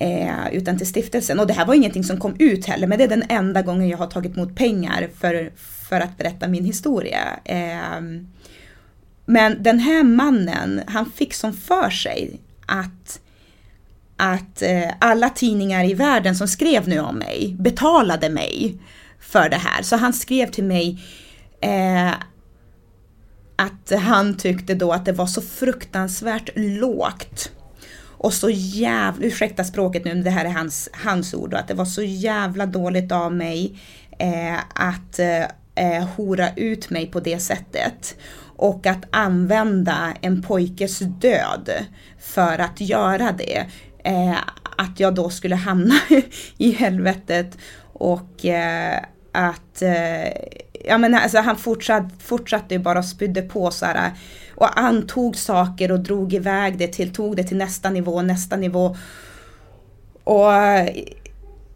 Eh, utan till stiftelsen. Och det här var ingenting som kom ut heller, men det är den enda gången jag har tagit emot pengar för, för att berätta min historia. Eh, men den här mannen, han fick som för sig att, att eh, alla tidningar i världen som skrev nu om mig betalade mig för det här. Så han skrev till mig eh, att han tyckte då att det var så fruktansvärt lågt Och så jävla, ursäkta språket nu, det här är hans, hans ord, att det var så jävla dåligt av mig eh, att eh, eh, hora ut mig på det sättet. Och att använda en pojkes död för att göra det. Eh, att jag då skulle hamna i helvetet och eh, att eh, ja, men alltså, han fortsatte, fortsatte ju bara och spydde på så här äh, och antog saker och drog iväg det till, tog det till nästa nivå, nästa nivå. Och äh,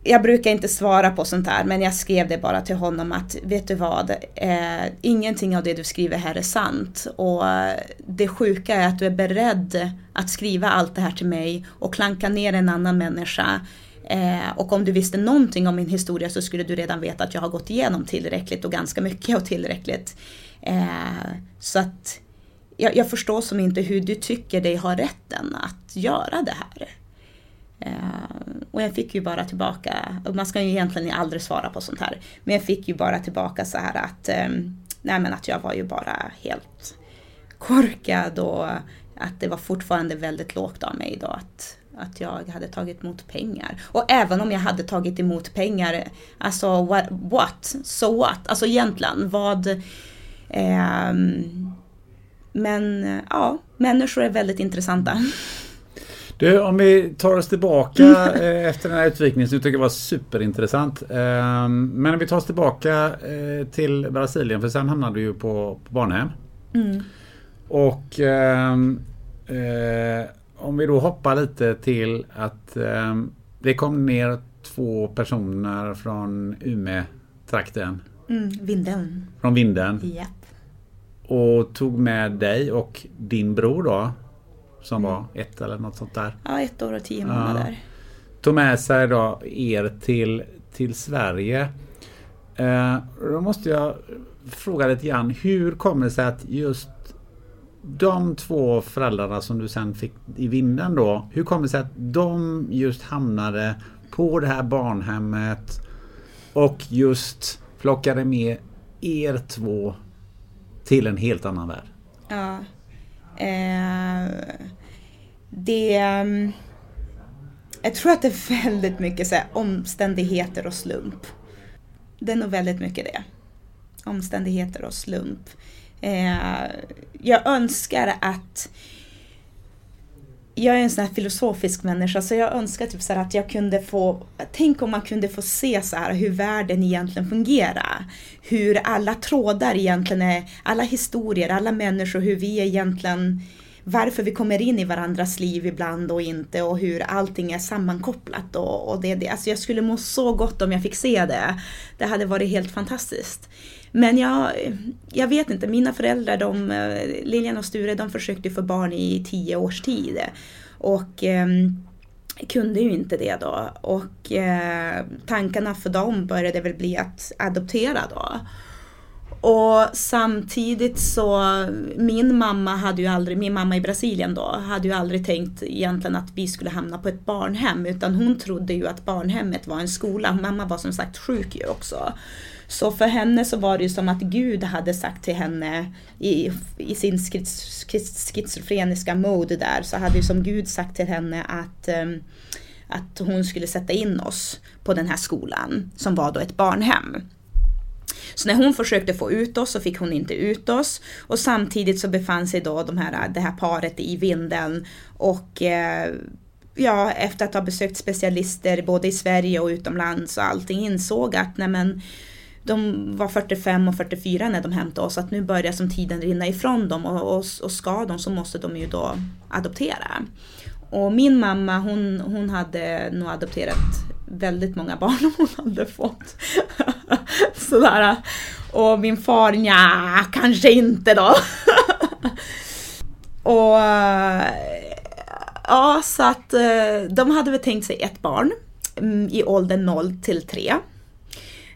jag brukar inte svara på sånt där, men jag skrev det bara till honom att vet du vad, eh, ingenting av det du skriver här är sant. Och äh, det sjuka är att du är beredd att skriva allt det här till mig och klanka ner en annan människa. Eh, och om du visste någonting om min historia så skulle du redan veta att jag har gått igenom tillräckligt och ganska mycket och tillräckligt. Eh, så att jag, jag, förstår som inte hur du tycker dig ha rätten att göra det här. Eh, och jag fick ju bara tillbaka, och man ska ju egentligen aldrig svara på sånt här, men jag fick ju bara tillbaka så här att, eh, nej men att jag var ju bara helt korkad och att det var fortfarande väldigt lågt av mig då att, att jag hade tagit emot pengar. Och även om jag hade tagit emot pengar, alltså what? what? So what? Alltså egentligen, vad... Eh, men ja, människor är väldigt intressanta. Du, om vi tar oss tillbaka eh, efter den här utvikningen som jag tycker var superintressant. Ehm, men om vi tar oss tillbaka eh, till Brasilien för sen hamnade du ju på, på barnhem. Mm. Och ehm, eh, om vi då hoppar lite till att eh, det kom ner två personer från Umeå-trakten. Mm, vinden. Från Vinden. Yep. Och tog med dig och din bror då som var ett eller något sånt där. Ja, ett år och tio månader. Ja. Tog med sig då er till, till Sverige. Eh, då måste jag fråga lite grann. Hur kommer det sig att just de två föräldrarna som du sen fick i vinden då. Hur kommer det sig att de just hamnade på det här barnhemmet och just plockade med er två till en helt annan värld? Ja. Eh, det... Jag tror att det är väldigt mycket så här, omständigheter och slump. Det är nog väldigt mycket det. Omständigheter och slump. Eh, jag önskar att jag är en sån här filosofisk människa så jag önskar typ så att jag kunde få, tänk om man kunde få se så här hur världen egentligen fungerar. Hur alla trådar egentligen är, alla historier, alla människor, hur vi egentligen, varför vi kommer in i varandras liv ibland och inte och hur allting är sammankopplat och, och det, det. Alltså jag skulle må så gott om jag fick se det. Det hade varit helt fantastiskt. Men jag, jag vet inte, mina föräldrar, de, Lilian och Sture, de försökte få barn i tio års tid. Och eh, kunde ju inte det då. Och eh, tankarna för dem började väl bli att adoptera då. Och samtidigt så, min mamma hade ju aldrig, min mamma i Brasilien då, hade ju aldrig tänkt egentligen att vi skulle hamna på ett barnhem utan hon trodde ju att barnhemmet var en skola. Mamma var som sagt sjuk ju också. Så för henne så var det ju som att Gud hade sagt till henne i, i sin schizofreniska mode där så hade ju som Gud sagt till henne att, um, att hon skulle sätta in oss på den här skolan som var då ett barnhem. Så när hon försökte få ut oss så fick hon inte ut oss och samtidigt så befann sig då de här, det här paret i vinden och eh, ja, efter att ha besökt specialister både i Sverige och utomlands och allting insåg att nej men, de var 45 och 44 när de hämtade oss, att nu börjar som tiden rinna ifrån dem och, och, och ska de så måste de ju då adoptera. Och min mamma hon, hon hade nog adopterat väldigt många barn om hon hade fått. Sådär. Och min far, ja kanske inte då. och ja, så att eh, de hade väl tänkt sig ett barn mm, i åldern 0 till 3.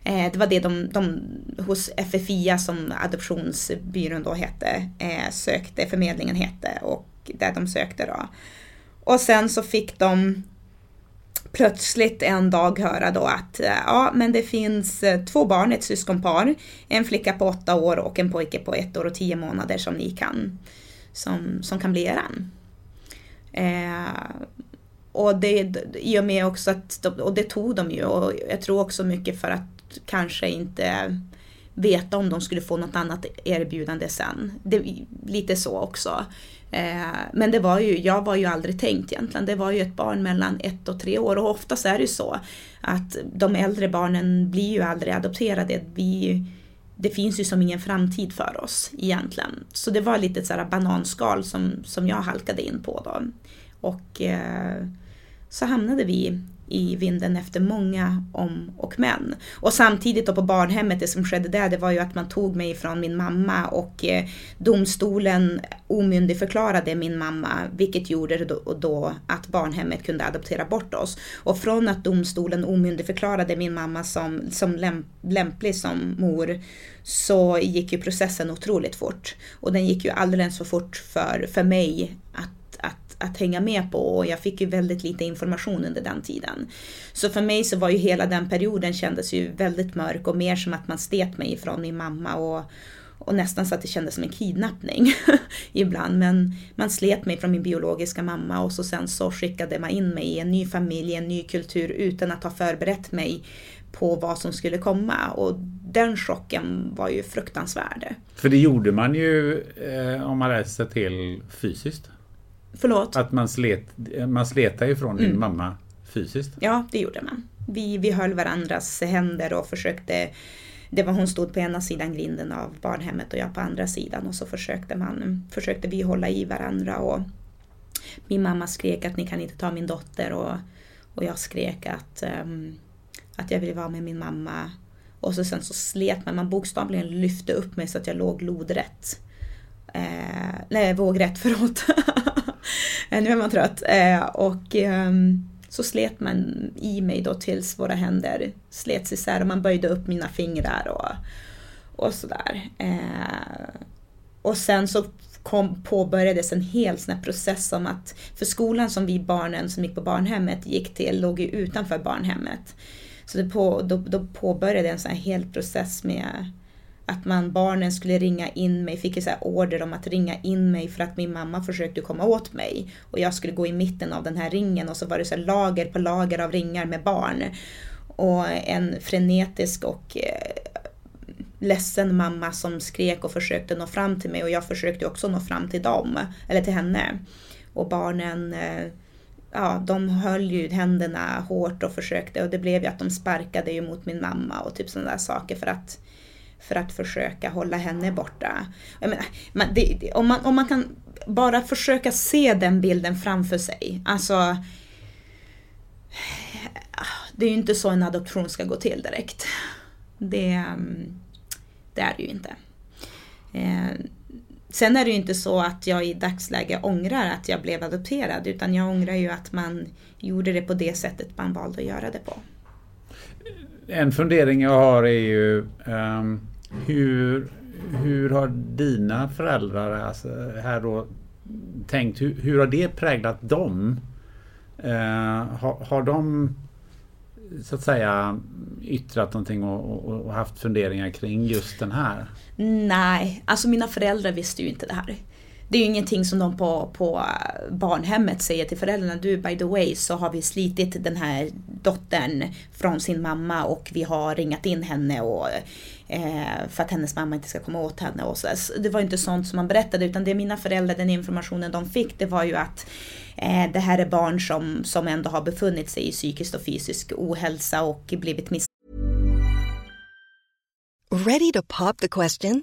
Eh, det var det de, de hos FFIA som adoptionsbyrån då hette, eh, sökte, förmedlingen hette och där de sökte då. Och sen så fick de plötsligt en dag höra då att eh, ja, men det finns eh, två barn, ett syskonpar, en flicka på åtta år och en pojke på ett år och tio månader som ni kan, som, som kan bli eran. Eh, och det i och med också att, de, och det tog de ju och jag tror också mycket för att kanske inte veta om de skulle få något annat erbjudande sen. Det, lite så också. Eh, men det var ju, jag var ju aldrig tänkt egentligen. Det var ju ett barn mellan ett och tre år och oftast är det ju så att de äldre barnen blir ju aldrig adopterade. Vi, det finns ju som ingen framtid för oss egentligen. Så det var lite så här bananskal som, som jag halkade in på då. Och eh, så hamnade vi i vinden efter många om och men. Och samtidigt då på barnhemmet, det som skedde där, det var ju att man tog mig från min mamma och eh, domstolen omyndigförklarade min mamma, vilket gjorde då, då att barnhemmet kunde adoptera bort oss. Och från att domstolen omyndigförklarade min mamma som, som lämplig som mor så gick ju processen otroligt fort. Och den gick ju alldeles för fort för, för mig att att hänga med på och jag fick ju väldigt lite information under den tiden. Så för mig så var ju hela den perioden kändes ju väldigt mörk och mer som att man stet mig ifrån min mamma och, och nästan så att det kändes som en kidnappning ibland. Men man slet mig från min biologiska mamma och så sen så skickade man in mig i en ny familj, en ny kultur utan att ha förberett mig på vad som skulle komma och den chocken var ju fruktansvärd. För det gjorde man ju eh, om man läser till fysiskt. Förlåt? Att man slet, man sletade ifrån din mm. mamma fysiskt? Ja, det gjorde man. Vi, vi höll varandras händer och försökte det var hon stod på ena sidan grinden av barnhemmet och jag på andra sidan och så försökte, man, försökte vi hålla i varandra och min mamma skrek att ni kan inte ta min dotter och, och jag skrek att, um, att jag vill vara med min mamma. Och så sen så slet man, man bokstavligen lyfte upp mig så att jag låg lodrätt. Eh, nej, vågrätt, förlåt. Eh, nu är man trött. Eh, och ehm, så slet man i mig då tills våra händer slets isär och man böjde upp mina fingrar och, och sådär. Eh, och sen så kom, påbörjades en hel sån process om att, för skolan som vi barnen som gick på barnhemmet gick till låg ju utanför barnhemmet. Så det på, då, då påbörjade en sån här hel process med att man, barnen skulle ringa in mig, fick så order om att ringa in mig för att min mamma försökte komma åt mig. Och jag skulle gå i mitten av den här ringen och så var det så lager på lager av ringar med barn. Och en frenetisk och eh, ledsen mamma som skrek och försökte nå fram till mig och jag försökte också nå fram till dem, eller till henne. Och barnen eh, ja, de höll ju händerna hårt och försökte och det blev ju att de sparkade ju mot min mamma och typ sådana där saker för att för att försöka hålla henne borta. Jag menar, man, det, om, man, om man kan bara försöka se den bilden framför sig. Alltså, det är ju inte så en adoption ska gå till direkt. Det, det är det ju inte. Eh, sen är det ju inte så att jag i dagsläget ångrar att jag blev adopterad utan jag ångrar ju att man gjorde det på det sättet man valde att göra det på. En fundering jag har är ju um, hur, hur har dina föräldrar alltså, här då tänkt, hur, hur har det präglat dem? Eh, har, har de så att säga yttrat någonting och, och, och, haft funderingar kring just den här? Nej, alltså mina föräldrar visste ju inte det här det är ju ingenting som de på, på äh, barnhemmet säger till föräldrarna. Du, by the way, så har vi slitit den här dottern från sin mamma och vi har ringat in henne och, eh, för att hennes mamma inte ska komma åt henne. Och så. Det var inte sånt som man berättade utan det mina föräldrar, den informationen de fick, det var ju att eh, det här är barn som, som ändå har befunnit sig i psykisk och fysisk ohälsa och blivit miss... Ready to pop the question?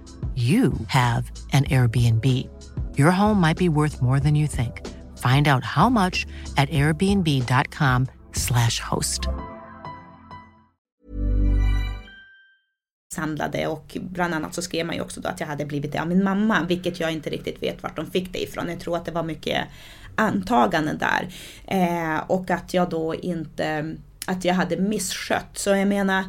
you have an Airbnb. Your home might be worth more than you think. Find out how much at airbnb.com/slash host. samlade och bland annat så skrev man ju också då att jag hade blivit det av min mamma, vilket jag inte riktigt vet vart de fick det ifrån. Jag tror att det var mycket antaganden där. Eh, och att jag då inte, att jag hade misskött. Så jag menar,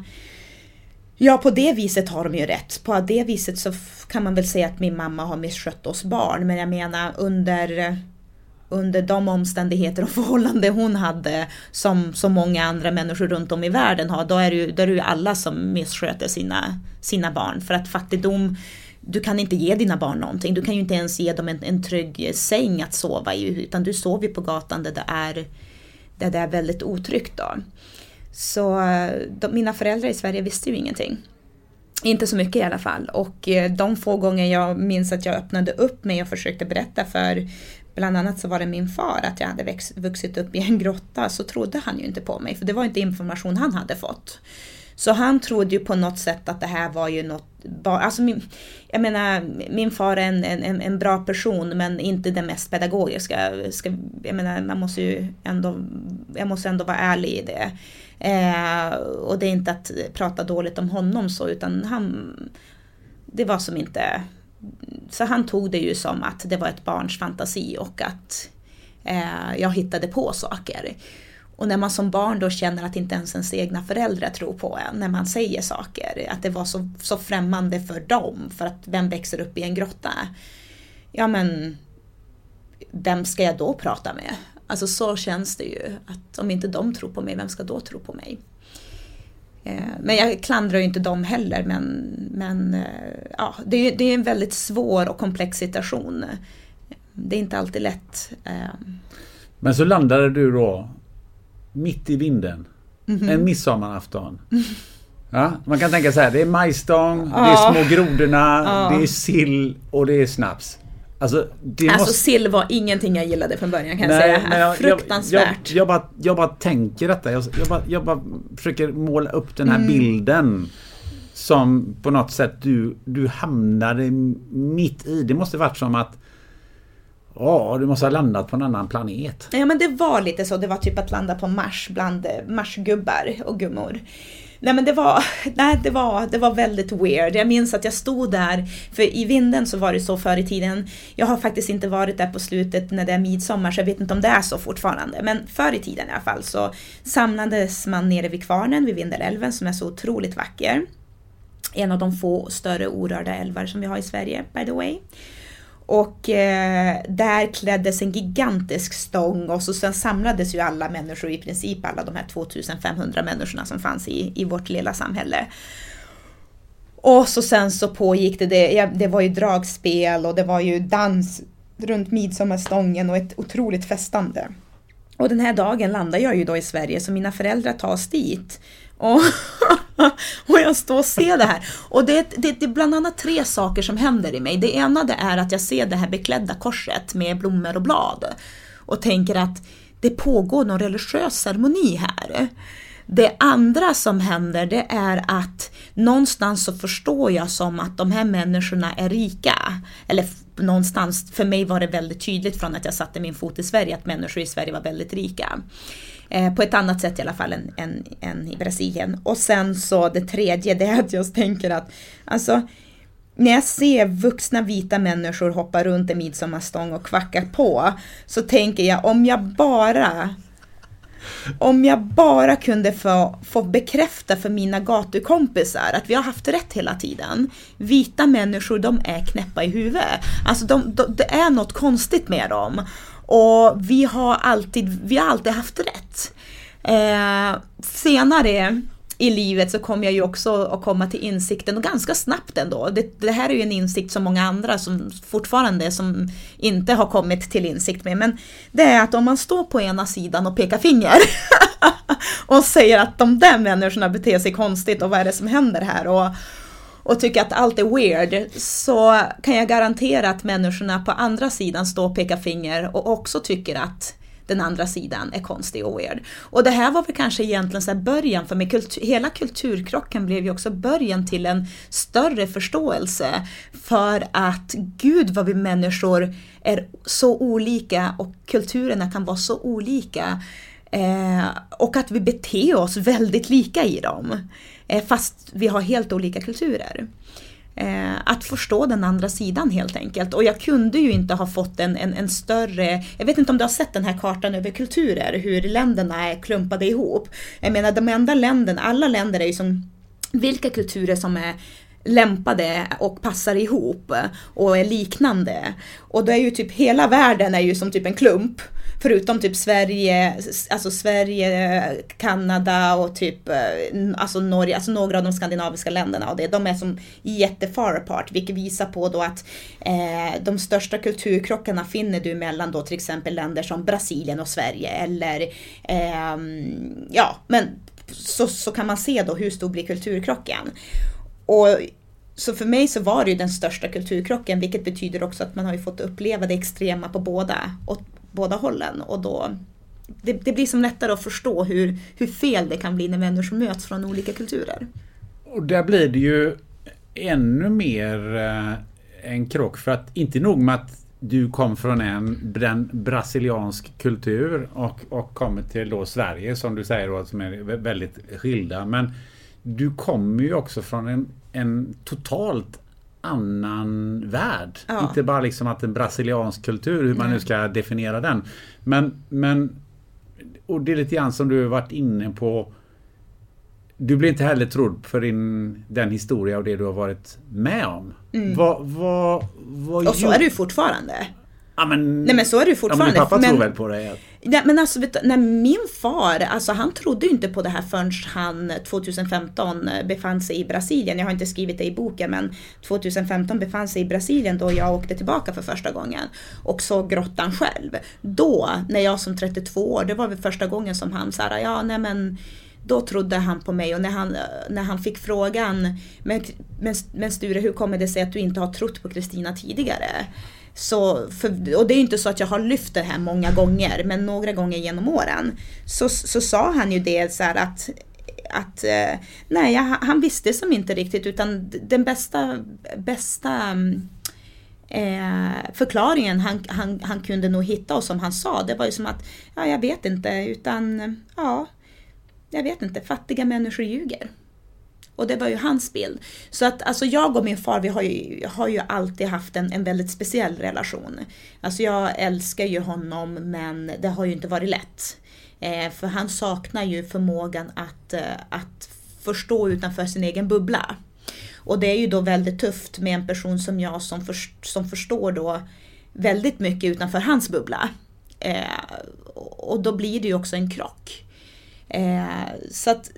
Ja, på det viset har de ju rätt. På det viset så kan man väl säga att min mamma har misskött oss barn. Men jag menar under, under de omständigheter och förhållanden hon hade som så många andra människor runt om i världen har, då är det ju, då är det ju alla som missköter sina, sina barn. För att fattigdom, du kan inte ge dina barn någonting. Du kan ju inte ens ge dem en, en trygg säng att sova i, utan du sover på gatan där det är, där det är väldigt otryggt. Då. Så eh, de, mina föräldrar i Sverige visste ju ingenting. Inte så mycket i alla fall. Och eh, de få gånger jag minns att jag öppnade upp mig och försökte berätta för Bland annat så var det min far att jag hade vuxit upp i en grotta så trodde han ju inte på mig för det var inte information han hade fått. Så han trodde ju på något sätt att det här var ju något, alltså min, jag menar min far är en, en, en bra person men inte den mest pedagogiska. Ska, jag menar man måste ju ändå, jag måste ändå vara ärlig i det. Eh, och det är inte att prata dåligt om honom så utan han, det var som inte, så han tog det ju som att det var ett barns fantasi och att eh, jag hittade på saker. Och när man som barn då känner att inte ens ens egna föräldrar tror på en när man säger saker, att det var så, så främmande för dem, för att vem växer upp i en grotta? Ja men, vem ska jag då prata med? Alltså så känns det ju, att om inte de tror på mig, vem ska då tro på mig? Eh, men jag klandrar ju inte dem heller, men, men eh, ja, det, är, det är en väldigt svår och komplex situation. Det är inte alltid lätt. Eh. Men så landade du då mitt i vinden. Mm -hmm. En midsommarafton. Ja, man kan tänka så här, det är majstång, ja. det är små grodorna, ja. det är sill och det är snaps. Alltså, alltså måste... sill var ingenting jag gillade från början kan Nej, jag säga. Jag, Fruktansvärt. Jag, jag, jag, bara, jag bara tänker detta. Jag, jag, bara, jag bara försöker måla upp den här mm. bilden. Som på något sätt du, du hamnade mitt i. Det måste varit som att Ja, du måste ha landat på en annan planet. Ja men det var lite så. Det var typ att landa på Mars bland Marsgubbar och gummor. Nej men det var, nej, det, var, det var väldigt weird. Jag minns att jag stod där, för i vinden så var det så förr i tiden. Jag har faktiskt inte varit där på slutet när det är midsommar så jag vet inte om det är så fortfarande. Men förr i tiden i alla fall så samlades man nere vid kvarnen vid Vindelälven som är så otroligt vacker. En av de få större orörda älvar som vi har i Sverige by the way. Och eh, där kläddes en gigantisk stång och så sen samlades ju alla människor, i princip alla de här 2500 människorna som fanns i, i vårt lilla samhälle. Och så sen så pågick det, det, det var ju dragspel och det var ju dans runt midsommarstången och ett otroligt festande. Och den här dagen landar jag ju då i Sverige så mina föräldrar tas dit. Och, och jag står och ser det här. Och det, det, det är bland annat tre saker som händer i mig. Det ena det är att jag ser det här beklädda korset med blommor och blad. Och tänker att det pågår någon religiös ceremoni här. Det andra som händer det är att någonstans så förstår jag som att de här människorna är rika. Eller någonstans, för mig var det väldigt tydligt från att jag satte min fot i Sverige att människor i Sverige var väldigt rika. Eh, på ett annat sätt i alla fall än, än, än, i Brasilien. Och sen så det tredje, det är att jag tänker att alltså när jag ser vuxna vita människor hoppa runt en midsommarstång och kvacka på så tänker jag om jag bara om jag bara kunde få, få bekräfta för mina gatukompisar att vi har haft rätt hela tiden. Vita människor, de är knäppa i huvudet. Alltså de, de, det är något konstigt med dem. Och vi har alltid, vi har alltid haft rätt. Eh, senare i livet så kommer jag ju också att komma till insikten och ganska snabbt ändå. Det, det här är ju en insikt som många andra som fortfarande som inte har kommit till insikt med. Men det är att om man står på ena sidan och pekar finger och säger att de där människorna beter sig konstigt och vad är det som händer här? Och, och tycker att allt är weird så kan jag garantera att människorna på andra sidan står och pekar finger och också tycker att den andra sidan är konstig och weird. Och det här var väl kanske egentligen så början, för mig, kultur, hela kulturkrocken blev ju också början till en större förståelse för att gud vad vi människor är så olika och kulturerna kan vara så olika. Eh, och att vi beter oss väldigt lika i dem. Eh, fast vi har helt olika kulturer. Eh, att förstå den andra sidan helt enkelt. Och jag kunde ju inte ha fått en, en, en, större, jag vet inte om du har sett den här kartan över kulturer, hur länderna är klumpade ihop. Jag menar de enda länderna, alla länder är ju som vilka kulturer som är lämpade och passar ihop och är liknande. Och då är ju typ hela världen är ju som typ en klump. Förutom typ Sverige, alltså Sverige, Kanada och typ eh, alltså Norge, alltså några av de skandinaviska länderna och det, de är som jättefar apart, vilket visar på då att eh, de största kulturkrockarna finner du mellan då till exempel länder som Brasilien och Sverige eller eh, ja, men så, så kan man se då hur stor blir kulturkrocken. Och så för mig så var det ju den största kulturkrocken, vilket betyder också att man har ju fått uppleva det extrema på båda, Och, båda hållen. Och då, det, det blir som lättare att förstå hur, hur fel det kan bli när människor möts från olika kulturer. Och där blir det ju ännu mer eh, en krock för att inte nog med att du kom från en, en brasiliansk kultur och, och kommer till då Sverige som du säger då, som är väldigt skilda. Men du kommer ju också från en, en totalt annan värld. Ja. Inte bara liksom att en brasiliansk kultur, hur man Nej. nu ska definiera den. Men, men och det är lite grann som du har varit inne på. Du blir inte heller trodd för din, den historia och det du har varit med om. Mm. Vad, vad, vad och så är ju fortfarande. Ja, men, Nej men så är ju fortfarande. Ja, men pappa men, tror väl på det? Nej, men alltså, vet, när min far, alltså han trodde ju inte på det här förrän han eh, 2015 eh, befann sig i Brasilien. Jag har inte skrivit det i boken men 2015 befann sig i Brasilien då jag åkte tillbaka för första gången och såg grottan själv. Då, när jag som 32 år, det var väl första gången som han sa ja nej men då trodde han på mig och när han, eh, när han fick frågan men, men, men Sture hur kommer det sig att du inte har trott på Kristina tidigare? Så, för, och det är inte så att jag har lyft det här många gånger, men några gånger genom åren. Så, så sa han ju det så att att eh, nej, han visste som inte riktigt utan den bästa, bästa eh, förklaringen han, han, han kunde nog hitta och som han sa, det var ju som att ja, jag vet inte utan ja, jag vet inte, fattiga människor ljuger. Och det var ju hans bild. Så att alltså jag och min far, vi har ju, har ju alltid haft en, en väldigt speciell relation. Alltså jag älskar ju honom men det har ju inte varit lätt. Eh, för han saknar ju förmågan att, eh, att förstå utanför sin egen bubbla. Och det är ju då väldigt tufft med en person som jag som, för, som förstår då väldigt mycket utanför hans bubbla. Eh, och då blir det ju också en krock. Eh, så att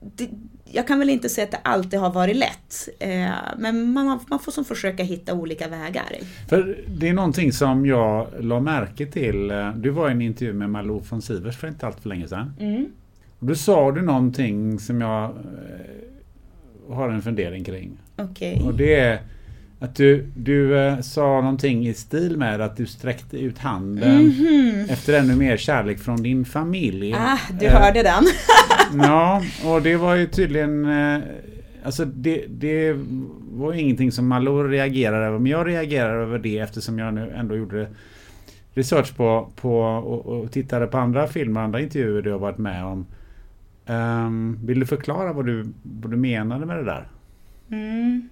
det, jag kan väl inte säga att det alltid har varit lätt. Eh, men man, man får som försöka hitta olika vägar. För Det är någonting som jag la märke till. Du var i en intervju med Malou von Sivers för inte allt för länge sedan. Mm. Och då sa du någonting som jag eh, har en fundering kring. Okay. Och det är att du, du eh, sa någonting i stil med att du sträckte ut handen mm -hmm. efter ännu mer kärlek från din familj. Ah, du eh, hörde den. ja, och det var ju tydligen... Eh, alltså det, det var ju ingenting som Malou reagerade över, men jag reagerade över det eftersom jag nu ändå gjorde research på, på och, och tittade på andra filmer, andra intervjuer du har varit med om. Um, vill du förklara vad du, vad du menade med det där? Mm.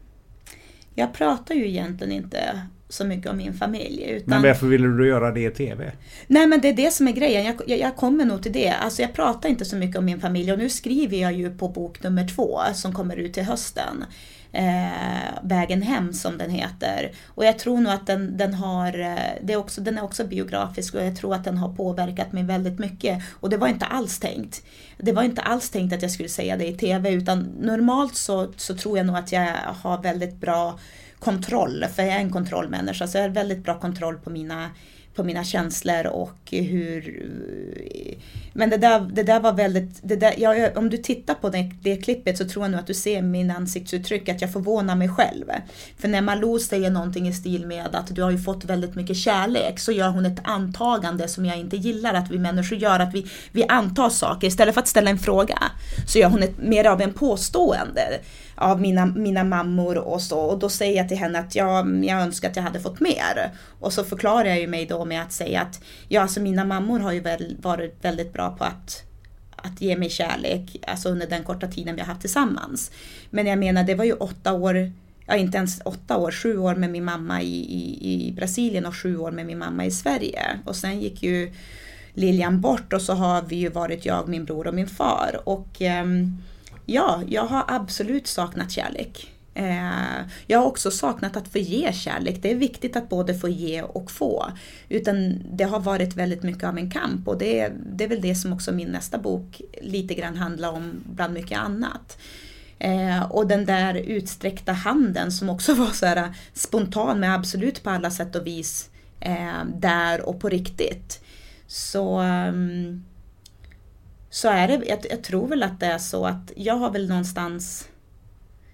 Jag pratar ju egentligen inte så mycket om min familj. Utan... Men varför ville du göra det i TV? Nej men det är det som är grejen, jag, jag, jag, kommer nog till det. Alltså jag pratar inte så mycket om min familj och nu skriver jag ju på bok nummer två som kommer ut till hösten. Eh, Vägen hem som den heter. Och jag tror nog att den, den har, eh, det är också, den är också biografisk och jag tror att den har påverkat mig väldigt mycket. Och det var inte alls tänkt. Det var inte alls tänkt att jag skulle säga det i TV utan normalt så, så tror jag nog att jag har väldigt bra kontroll, för jag är en kontrollmänniska, så jag har väldigt bra kontroll på mina på mina känslor och hur... Men det där, det där var väldigt... Det där, jag, om du tittar på det, det klippet så tror jag nog att du ser min ansiktsuttryck, att jag förvånar mig själv. För när Malou säger någonting i stil med att du har ju fått väldigt mycket kärlek så gör hon ett antagande som jag inte gillar att vi människor gör, att vi, vi antar saker istället för att ställa en fråga. Så gör hon ett, mer av en påstående av mina, mina mammor och så. Och då säger jag till henne att jag, jag önskar att jag hade fått mer. Och så förklarar jag ju mig då med att säga att ja, alltså mina mammor har ju väl, varit väldigt bra på att att ge mig kärlek, alltså under den korta tiden vi har haft tillsammans. Men jag menar, det var ju åtta år, ja inte ens åtta år, sju år med min mamma i, i, i Brasilien och sju år med min mamma i Sverige. Och sen gick ju Lilian bort och så har vi ju varit jag, min bror och min far. Och um, Ja, jag har absolut saknat kärlek. Eh, jag har också saknat att få ge kärlek. Det är viktigt att både få ge och få. Utan det har varit väldigt mycket av en kamp och det är, det är väl det som också min nästa bok lite grann handlar om bland mycket annat. Eh, och den där utsträckta handen som också var så här spontan men absolut på alla sätt och vis eh, där och på riktigt. Så ehm, så är det, jag, jag, tror väl att det är så att jag har väl någonstans,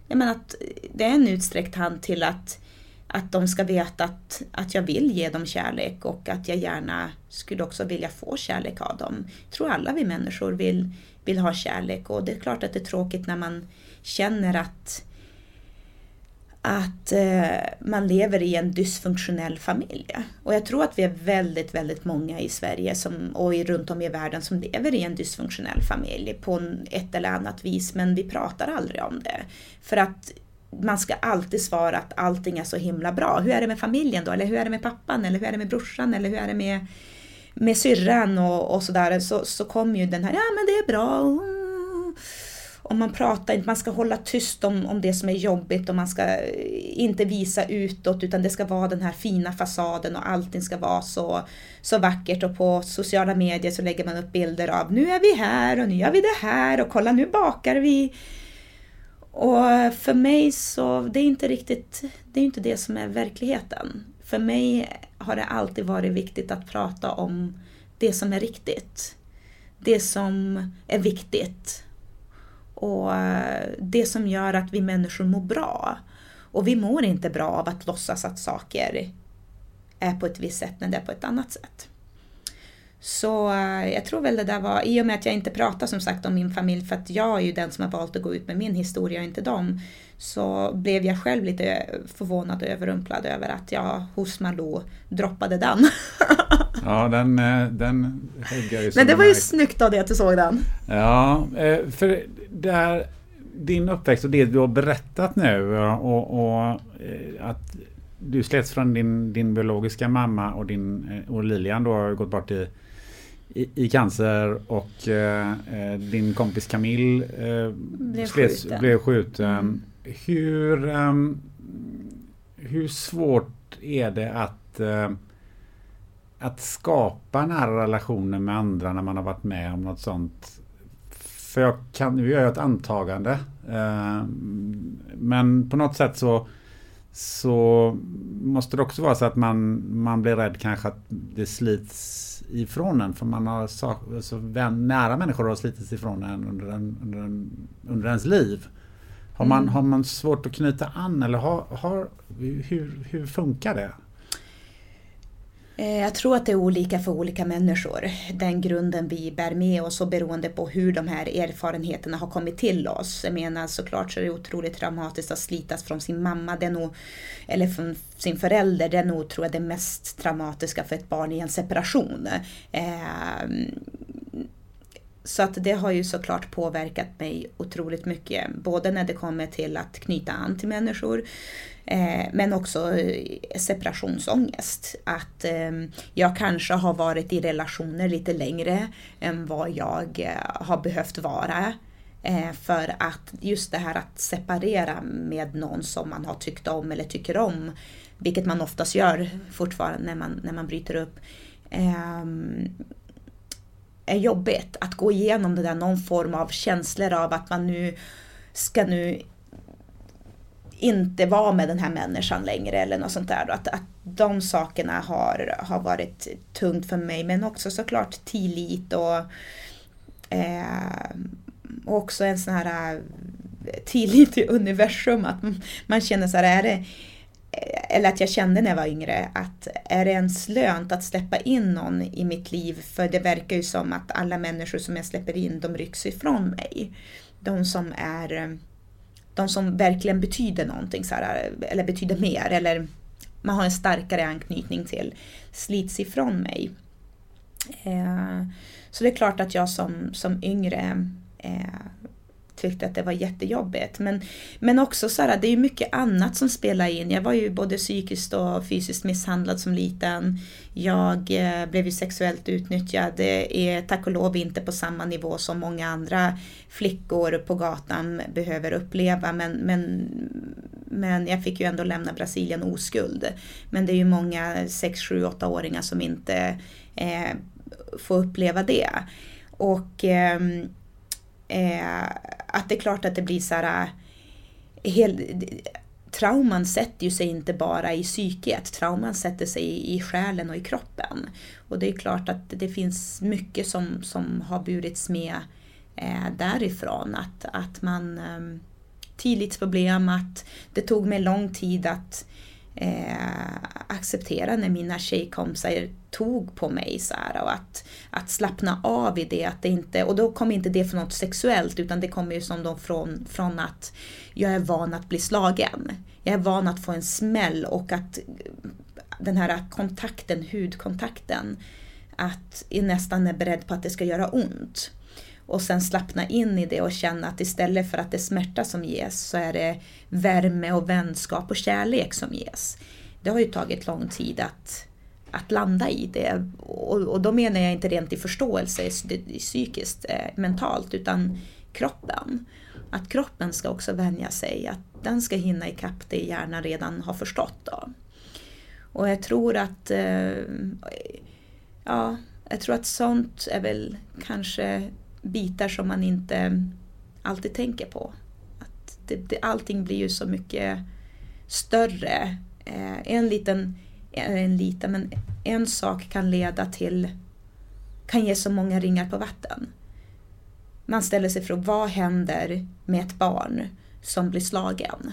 jag menar att det är en utsträckt hand till att, att de ska veta att, att jag vill ge dem kärlek och att jag gärna skulle också vilja få kärlek av dem. Jag tror alla vi människor vill, vill ha kärlek och det är klart att det är tråkigt när man känner att att eh, man lever i en dysfunktionell familj. Och jag tror att vi är väldigt, väldigt många i Sverige som, och runt om i världen som lever i en dysfunktionell familj på ett eller annat vis, men vi pratar aldrig om det. För att man ska alltid svara att allting är så himla bra. Hur är det med familjen då? Eller hur är det med pappan? Eller hur är det med brorsan? Eller hur är det med, med syrran? Och, och sådär. Så, så kommer ju den här, ja men det är bra. Om man pratar man ska hålla tyst om, om det som är jobbigt och man ska eh, inte visa utåt utan det ska vara den här fina fasaden och allting ska vara så, så vackert och på sociala medier så lägger man upp bilder av nu är vi här och nu gör vi det här och kolla nu bakar vi. Och för mig så, det är inte riktigt, det är inte det som är verkligheten. För mig har det alltid varit viktigt att prata om det som är riktigt. Det som är viktigt och eh, det som gör att vi människor mår bra. Och vi mår inte bra av att låtsas att saker är på ett visst sätt när det är på ett annat sätt. Så eh, jag tror väl det där var, i och med att jag inte pratar som sagt om min familj för att jag är ju den som har valt att gå ut med min historia och inte dem. Så blev jag själv lite förvånad och överrumplad över att jag hos Malou droppade den. ja, den, eh, den jag ju Men det var ju snyggt av dig att du såg den. Ja, för det här, din uppväxt och det du har berättat nu och, och eh, att du släts från din, din biologiska mamma och, din, eh, och Lilian då har gått bort i, i, i cancer och eh, eh din kompis Camille eh, blev, slets, skjuten. blev skjuten. Mm. Hur, um, hur svårt är det att att skapa nära relationer med andra när man har varit med om något sånt för jag kan, nu gör jag ett antagande. Eh, men på något sätt så, så måste det också vara så att man, man blir rädd kanske att det slits ifrån en. För man har så, så vän, nära människor har slitits ifrån en under, en, under, en, under ens liv. Har man, mm. har man svårt att knyta an eller har, har, hur, hur funkar det? Eh, jag tror att det är olika för olika människor. Den grunden vi bär med oss och beroende på hur de här erfarenheterna har kommit till oss. Jag menar såklart så är det otroligt traumatiskt att slitas från sin mamma, det är nog, eller från sin förälder. Det är nog tror jag det mest traumatiska för ett barn i en separation. Ehm, så att det har ju såklart påverkat mig otroligt mycket. Både när det kommer till att knyta an till människor Eh, men också eh, separationsångest. Att eh, jag kanske har varit i relationer lite längre än vad jag eh, har behövt vara. Eh, för att just det här att separera med någon som man har tyckt om eller tycker om, vilket man oftast gör fortfarande när man, när man bryter upp, ehm, är jobbigt. Att gå igenom det där, någon form av känslor av att man nu ska nu inte vara med den här människan längre eller något sånt där. Att, att de sakerna har, har varit tungt för mig. Men också såklart tillit och, eh, också en sån här eh, tillit till universum. Att man känner så här, är det, eh, eller att jag kände när jag var yngre, att är det ens lönt att släppa in någon i mitt liv? För det verkar ju som att alla människor som jag släpper in, de rycks ifrån mig. De som är eh, de som verkligen betyder någonting, så här, eller betyder mer, eller man har en starkare anknytning till, slits ifrån mig. Eh, så det är klart att jag som, som yngre eh, tyckte att det var jättejobbigt. Men, men också så här, det är mycket annat som spelar in. Jag var ju både psykiskt och fysiskt misshandlad som liten. Jag eh, blev ju sexuellt utnyttjad. Det är tack och lov inte på samma nivå som många andra flickor på gatan behöver uppleva. Men, men, men jag fick ju ändå lämna Brasilien oskuld. Men det är ju många 6, 7, 8-åringar som inte eh, får uppleva det. Och eh, Eh, att det är klart att det blir så här... Eh, hel, trauman sätter ju sig inte bara i psyket, trauman sätter sig i, i själen och i kroppen. Och det är klart att det finns mycket som, som har burits med eh, därifrån. Att, att man... Eh, tillitsproblem, att det tog mig lång tid att eh, acceptera när mina tjejkompisar tog på mig så här, och att, att slappna av i det. Att det inte, och då kommer inte det från något sexuellt utan det kommer ju som då från, från att jag är van att bli slagen. Jag är van att få en smäll och att den här kontakten, hudkontakten, att jag nästan är beredd på att det ska göra ont och sen slappna in i det och känna att istället för att det är smärta som ges så är det värme och vänskap och kärlek som ges. Det har ju tagit lång tid att, att landa i det och, och då menar jag inte rent i förståelse psykiskt, eh, mentalt, utan kroppen. Att kroppen ska också vänja sig, att den ska hinna ikapp det hjärnan redan har förstått. Då. Och jag tror att eh, ja, jag tror att sånt är väl kanske bitar som man inte alltid tänker på. Att det, det, allting blir ju så mycket större. Eh, en liten, eh, en liten, men en sak kan leda till, kan ge så många ringar på vatten. Man ställer sig frågan, vad händer med ett barn som blir slagen?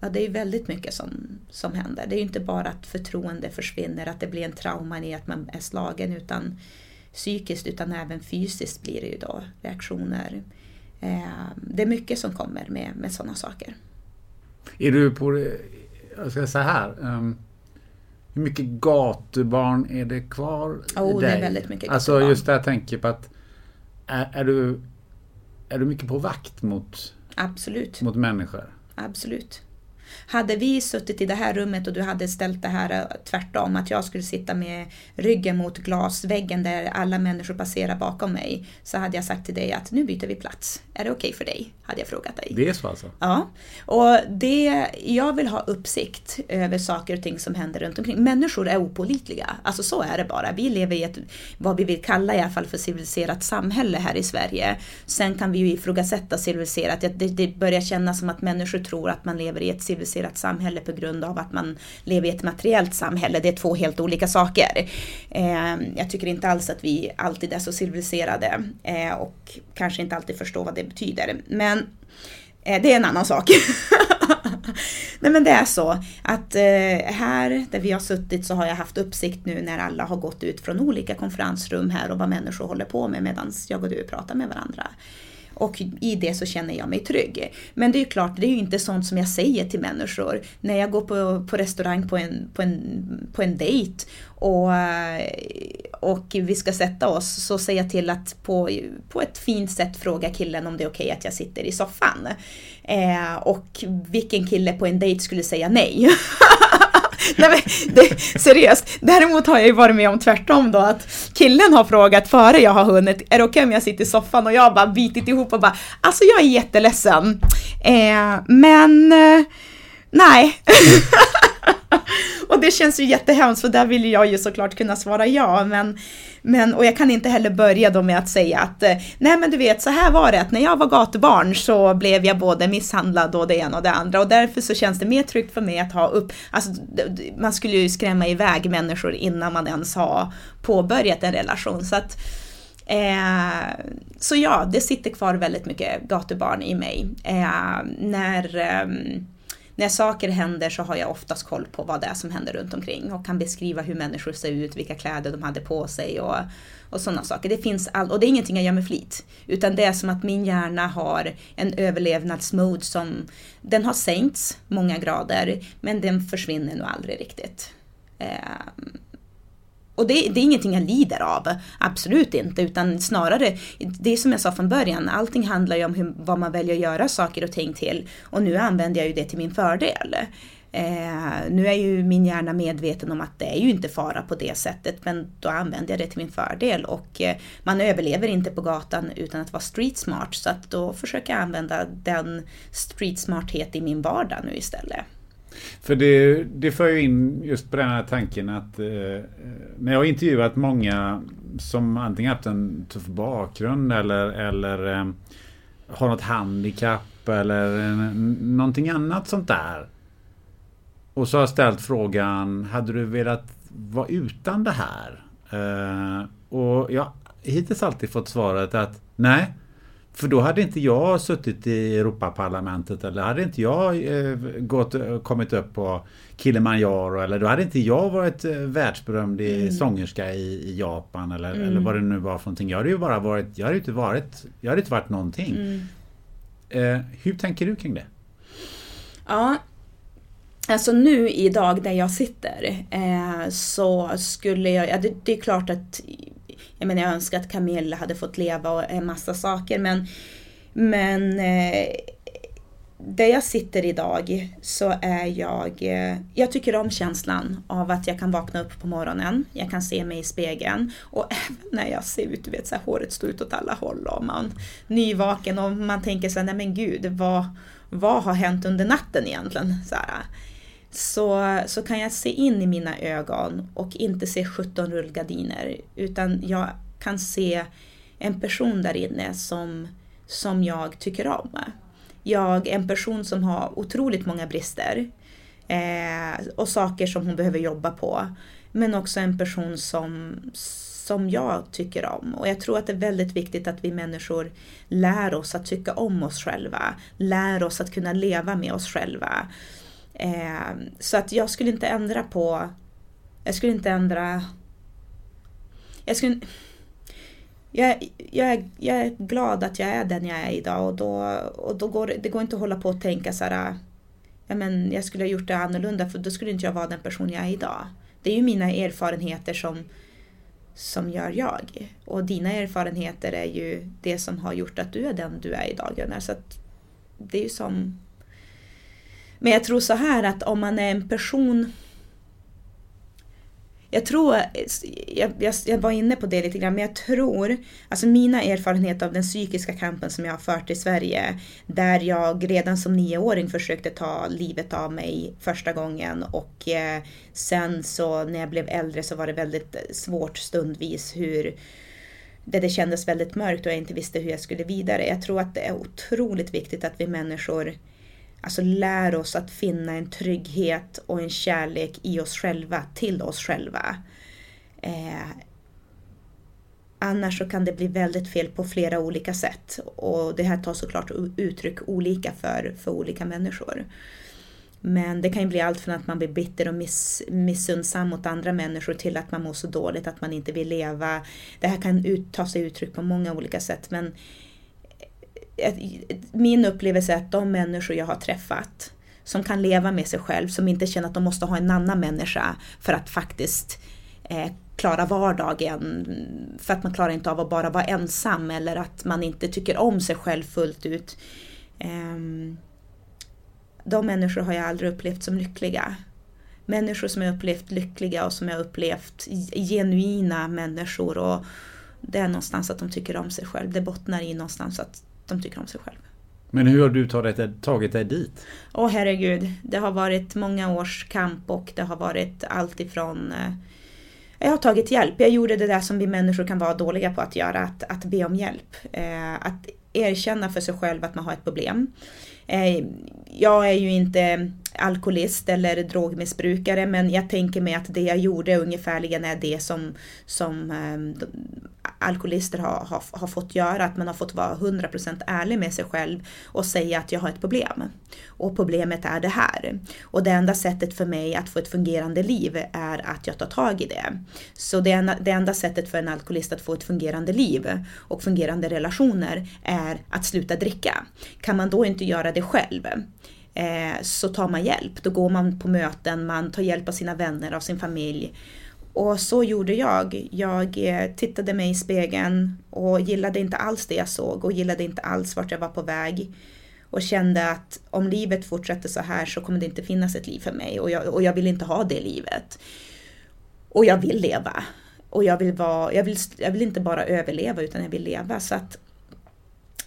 Ja, det är väldigt mycket som, som händer. Det är ju inte bara att förtroende försvinner, att det blir en trauma i att man är slagen, utan psykiskt utan även fysiskt blir det ju då reaktioner. Eh, det är mycket som kommer med, med sådana saker. Är du på det, jag ska säga här, um, hur mycket gatubarn är det kvar oh, i dig? det är väldigt mycket Alltså gatubarn. just det jag tänker på att är, är, du, är du mycket på vakt mot, Absolut. mot människor? Absolut. Hade vi suttit i det här rummet och du hade ställt det här eh, tvärtom, att jag skulle sitta med ryggen mot glasväggen där alla människor passerar bakom mig, så hade jag sagt till dig att nu byter vi plats. Är det okej okay för dig? Hade jag frågat dig. Det är så alltså? Ja. Och det, jag vill ha uppsikt över saker och ting som händer runt omkring. Människor är opolitliga. Alltså så är det bara. Vi lever i ett, vad vi vill kalla i alla fall för civiliserat samhälle här i Sverige. Sen kan vi ju ifrågasätta civiliserat. Det, det börjar kännas som att människor tror att man lever i ett civiliserat samhälle på grund av att man lever i ett materiellt samhälle. Det är två helt olika saker. Eh, jag tycker inte alls att vi alltid är så civiliserade eh, och kanske inte alltid förstår vad det betyder. Men eh, det är en annan sak. Nej men det är så att eh, här där vi har suttit så har jag haft uppsikt nu när alla har gått ut från olika konferensrum här och vad människor håller på med medan jag och du pratar med varandra. Och i det så känner jag mig trygg. Men det är ju klart, det är ju inte sånt som jag säger till människor. När jag går på, på restaurang på en, på en, på en dejt och, och vi ska sätta oss så säger jag till att på, på ett fint sätt fråga killen om det är okej okay att jag sitter i soffan. Eh, och vilken kille på en dejt skulle säga nej? Nej men det, seriöst, däremot har jag ju varit med om tvärtom då att killen har frågat före jag har hunnit, är det okej okay om jag sitter i soffan och jag har bara bitit ihop och bara, alltså jag är jätteledsen. Eh, men eh, nej. och det känns ju jättehemskt för där vill jag ju såklart kunna svara ja men men, och jag kan inte heller börja då med att säga att eh, nej men du vet så här var det att när jag var gatubarn så blev jag både misshandlad och det ena och det andra och därför så känns det mer tryggt för mig att ha upp, alltså man skulle ju skrämma iväg människor innan man ens har påbörjat en relation så att Eh, så ja, det sitter kvar väldigt mycket gatubarn i mig. Eh, när eh, när saker händer så har jag oftast koll på vad det är som händer runt omkring och kan beskriva hur människor ser ut, vilka kläder de hade på sig och, och sådana saker. Det finns all, och det är ingenting jag gör med flit. Utan det är som att min hjärna har en överlevnadsmode som, den har sänkts många grader men den försvinner nog aldrig riktigt. Eh, och det, det, är ingenting jag lider av, absolut inte, utan snarare, det är som jag sa från början, allting handlar ju om hur, vad man väljer att göra saker och ting till. Och nu använder jag ju det till min fördel. Eh, nu är ju min hjärna medveten om att det är ju inte fara på det sättet, men då använder jag det till min fördel. Och eh, man överlever inte på gatan utan att vara street smart, så att då försöker jag använda den street smarthet i min vardag nu istället. För det, det för ju in just på den här tanken att eh, när jag har intervjuat många som antingen haft en tuff bakgrund eller, eller eh, har något handikapp eller eh, någonting annat sånt där. Och så har jag ställt frågan, hade du velat vara utan det här? Eh, och jag har hittills alltid fått svaret att nej, för då hade inte jag suttit i Europaparlamentet eller hade inte jag eh, gått, kommit upp på Kilimanjaro eller då hade inte jag varit eh, världsberömd i mm. sångerska i, i Japan eller, mm. eller vad det nu var för någonting. Jag hade ju bara varit, jag hade inte varit, jag hade inte varit någonting. Mm. Eh, hur tänker du kring det? Ja, Alltså nu idag där jag sitter eh, så skulle jag, ja, det, det, är klart att jag menar jag önskar att Camilla hade fått leva och en massa saker men, men eh, där jag sitter idag så är jag, eh, jag tycker om känslan av att jag kan vakna upp på morgonen, jag kan se mig i spegeln och även när jag ser ut, du vet så här, håret står ut åt alla håll och man nyvaken och man tänker så här, nej men gud, vad, vad har hänt under natten egentligen? Så här, så, så kan jag se in i mina ögon och inte se 17 rullgardiner utan jag kan se en person där inne som, som jag tycker om. Jag är en person som har otroligt många brister eh, och saker som hon behöver jobba på. Men också en person som, som jag tycker om. Och jag tror att det är väldigt viktigt att vi människor lär oss att tycka om oss själva. Lär oss att kunna leva med oss själva. Eh, så att jag skulle inte ändra på... Jag skulle inte ändra... Jag skulle... Jag, jag, är, jag är glad att jag är den jag är idag och då, och då går det går inte att hålla på och tänka så här, ja, men jag skulle ha gjort det annorlunda för då skulle inte jag vara den person jag är idag. Det är ju mina erfarenheter som, som gör jag. Och dina erfarenheter är ju det som har gjort att du är den du är idag Gunnar. Så det är ju som men jag tror så här att om man är en person jag tror, jag, jag, jag, var inne på det lite grann, men jag tror, alltså mina erfarenheter av den psykiska kampen som jag har fört i Sverige, där jag redan som nioåring försökte ta livet av mig första gången och eh, sen så när jag blev äldre så var det väldigt svårt stundvis hur det, det kändes väldigt mörkt och jag inte visste hur jag skulle vidare. Jag tror att det är otroligt viktigt att vi människor Alltså lär oss att finna en trygghet och en kärlek i oss själva, till oss själva. Eh, annars så kan det bli väldigt fel på flera olika sätt. Och det här tar såklart uttryck olika för, för olika människor. Men det kan ju bli allt från att man blir bitter och miss, missundsam mot andra människor till att man mår så dåligt att man inte vill leva. Det här kan ut, ta sig uttryck på många olika sätt men min upplevelse är att de människor jag har träffat som kan leva med sig själv, som inte känner att de måste ha en annan människa för att faktiskt eh, klara vardagen. För att man klarar inte av att bara vara ensam eller att man inte tycker om sig själv fullt ut. Eh, de människor har jag aldrig upplevt som lyckliga. Människor som jag upplevt lyckliga och som jag upplevt genuina människor. Och det är någonstans att de tycker om sig själv. Det bottnar i någonstans att de tycker om sig själv. Men hur har du tagit, tagit dig dit? Åh oh, herregud, det har varit många års kamp och det har varit allt ifrån eh, jag har tagit hjälp. Jag gjorde det där som vi människor kan vara dåliga på att göra, att, att be om hjälp. Eh, att erkänna för sig själv att man har ett problem. Eh, jag är ju inte alkoholist eller drogmissbrukare men jag tänker mig att det jag gjorde ungefärligen är det som, som alkoholister har, har, har fått göra, att man har fått vara 100% ärlig med sig själv och säga att jag har ett problem. Och problemet är det här. Och det enda sättet för mig att få ett fungerande liv är att jag tar tag i det. Så det, enda, det enda sättet för en alkoholist att få ett fungerande liv och fungerande relationer är att sluta dricka. Kan man då inte göra det själv eh, så tar man hjälp. Då går man på möten, man tar hjälp av sina vänner, av sin familj och så gjorde jag. Jag eh, tittade mig i spegeln och gillade inte alls det jag såg och gillade inte alls vart jag var på väg. Och kände att om livet fortsätter så här så kommer det inte finnas ett liv för mig och jag, och jag vill inte ha det livet. Och jag vill leva. Och jag vill, vara, jag, vill, jag vill inte bara överleva utan jag vill leva. Så att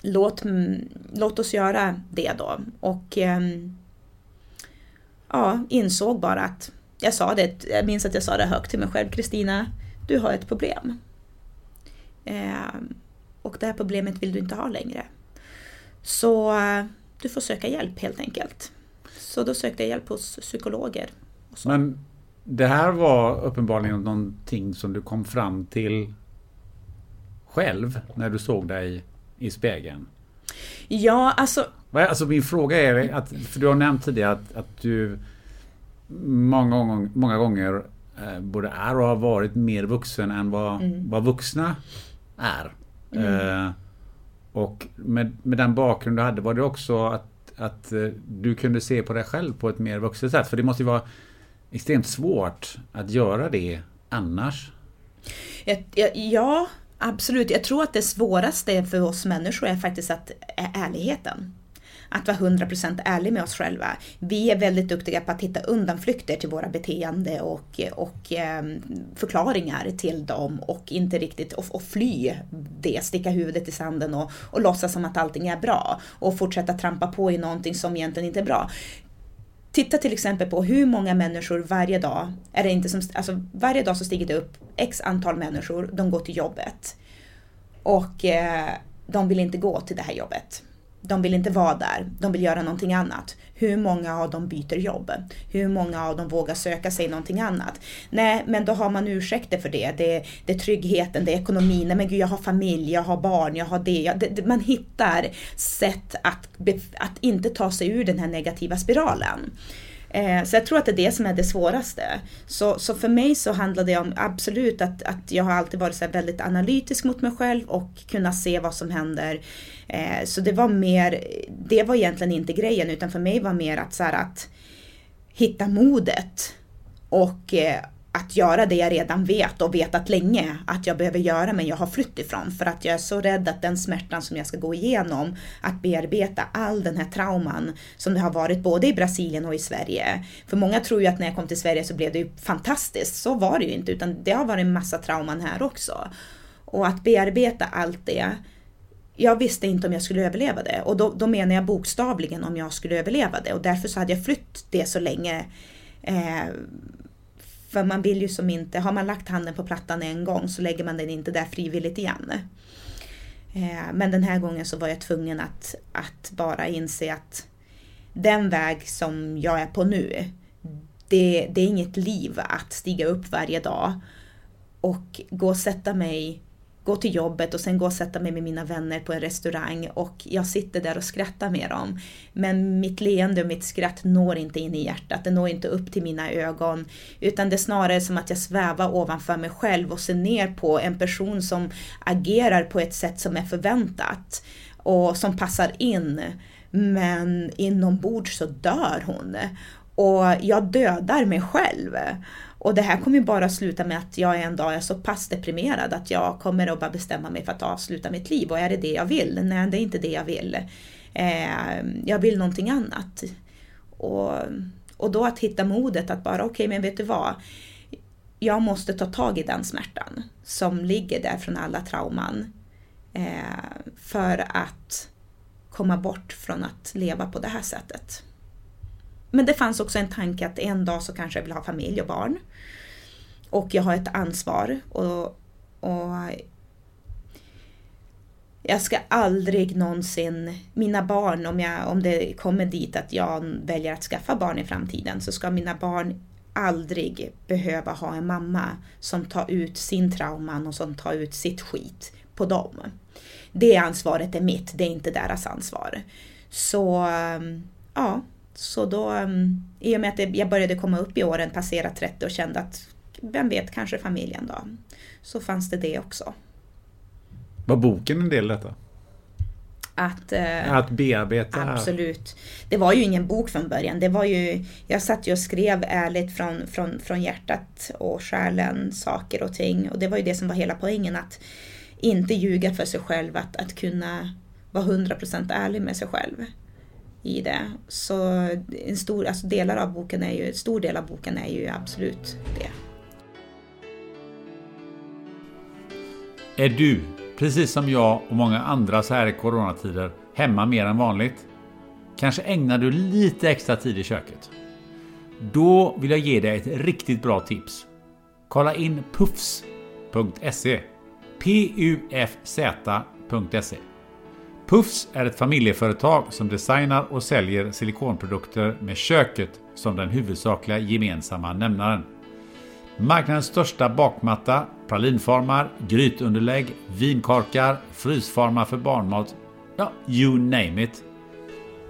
låt, mm, låt oss göra det då. Och ehm, ja, insåg bara att jag sa det, jag minns att jag sa det högt till mig själv, Kristina, du har ett problem. Eh, och det här problemet vill du inte ha längre. Så du får söka hjälp helt enkelt. Så då sökte jag hjälp hos psykologer. Men det här var uppenbarligen någonting som du kom fram till själv när du såg dig i spegeln? Ja, alltså... Alltså min fråga är, att, för du har nämnt tidigare att, att du många, gånger, många gånger eh, både är och har varit mer vuxen än vad, mm. vad vuxna är. Mm. Eh, och med, med den bakgrund du hade var det också att, att eh, du kunde se på dig själv på ett mer vuxet sätt. För det måste ju vara extremt svårt att göra det annars. Ja, absolut. Jag tror att det svåraste för oss människor är faktiskt att, är ärligheten att vara 100% ärlig med oss själva. Vi är väldigt duktiga på att hitta undanflykter till våra beteende och, och eh, förklaringar till dem och inte riktigt och, och fly det, sticka huvudet i sanden och, och låtsas som att allting är bra och fortsätta trampa på i någonting som egentligen inte är bra. Titta till exempel på hur många människor varje dag, är det inte som, alltså varje dag så stiger det upp x antal människor, de går till jobbet. Och eh, de vill inte gå till det här jobbet. De vill inte vara där, de vill göra någonting annat. Hur många av dem byter jobb? Hur många av dem vågar söka sig någonting annat? Nej, men då har man ursäkter för det. Det, det är tryggheten, det är ekonomin. Nej men gud, jag har familj, jag har barn, jag har det. Jag, det man hittar sätt att, att inte ta sig ur den här negativa spiralen. Eh, så jag tror att det är det som är det svåraste. Så, så för mig så handlar det om absolut att, att jag har alltid varit så väldigt analytisk mot mig själv och kunna se vad som händer. Eh, så det var mer, det var egentligen inte grejen utan för mig var mer att, så här, att hitta modet och eh, att göra det jag redan vet och vetat länge att jag behöver göra men jag har flytt ifrån för att jag är så rädd att den smärtan som jag ska gå igenom att bearbeta all den här trauman som det har varit både i Brasilien och i Sverige. För många tror ju att när jag kom till Sverige så blev det ju fantastiskt. Så var det ju inte utan det har varit en massa trauman här också. Och att bearbeta allt det jag visste inte om jag skulle överleva det och då, då menar jag bokstavligen om jag skulle överleva det och därför så hade jag flytt det så länge eh, för man vill ju som inte, har man lagt handen på plattan en gång så lägger man den inte där frivilligt igen. Eh, men den här gången så var jag tvungen att, att bara inse att den väg som jag är på nu, det, det är inget liv att stiga upp varje dag och gå och sätta mig gå till jobbet och sen gå och sätta mig med mina vänner på en restaurang och jag sitter där och skrattar med dem. Men mitt leende och mitt skratt når inte in i hjärtat, det når inte upp till mina ögon. Utan det är snarare som att jag svävar ovanför mig själv och ser ner på en person som agerar på ett sätt som är förväntat. och som passar in. Men inombords så dör hon. Och jag dödar mig själv. Och det här kommer ju bara sluta med att jag en dag är så pass deprimerad att jag kommer att bara bestämma mig för att avsluta mitt liv. Och är det det jag vill? Nej, det är inte det jag vill. Eh, jag vill någonting annat. Och, och då att hitta modet att bara, okej okay, men vet du vad? Jag måste ta tag i den smärtan som ligger där från alla trauman. Eh, för att komma bort från att leva på det här sättet. Men det fanns också en tanke att en dag så kanske jag vill ha familj och barn. Och jag har ett ansvar. Och, och jag ska aldrig någonsin, mina barn, om, jag, om det kommer dit att jag väljer att skaffa barn i framtiden, så ska mina barn aldrig behöva ha en mamma som tar ut sin trauman och som tar ut sitt skit på dem. Det ansvaret är mitt, det är inte deras ansvar. Så ja, så då, um, i och med att jag började komma upp i åren, passera 30 och kände att vem vet, kanske familjen då. Så fanns det det också. Var boken en del i detta? Att, uh, att bearbeta? Absolut. Det var ju ingen bok från början. Det var ju, jag satt ju och skrev ärligt från, från, från hjärtat och själen saker och ting. Och det var ju det som var hela poängen. Att inte ljuga för sig själv, att, att kunna vara 100% ärlig med sig själv i det. Så en stor, alltså delar av boken är ju, stor del av boken är ju absolut det. Är du, precis som jag och många andra så här i coronatider, hemma mer än vanligt? Kanske ägnar du lite extra tid i köket? Då vill jag ge dig ett riktigt bra tips. Kolla in puffs.se pufz.se Puffs är ett familjeföretag som designar och säljer silikonprodukter med köket som den huvudsakliga gemensamma nämnaren. Marknadens största bakmatta, pralinformar, grytunderlägg, vinkorkar, frysformar för barnmat, ja, you name it.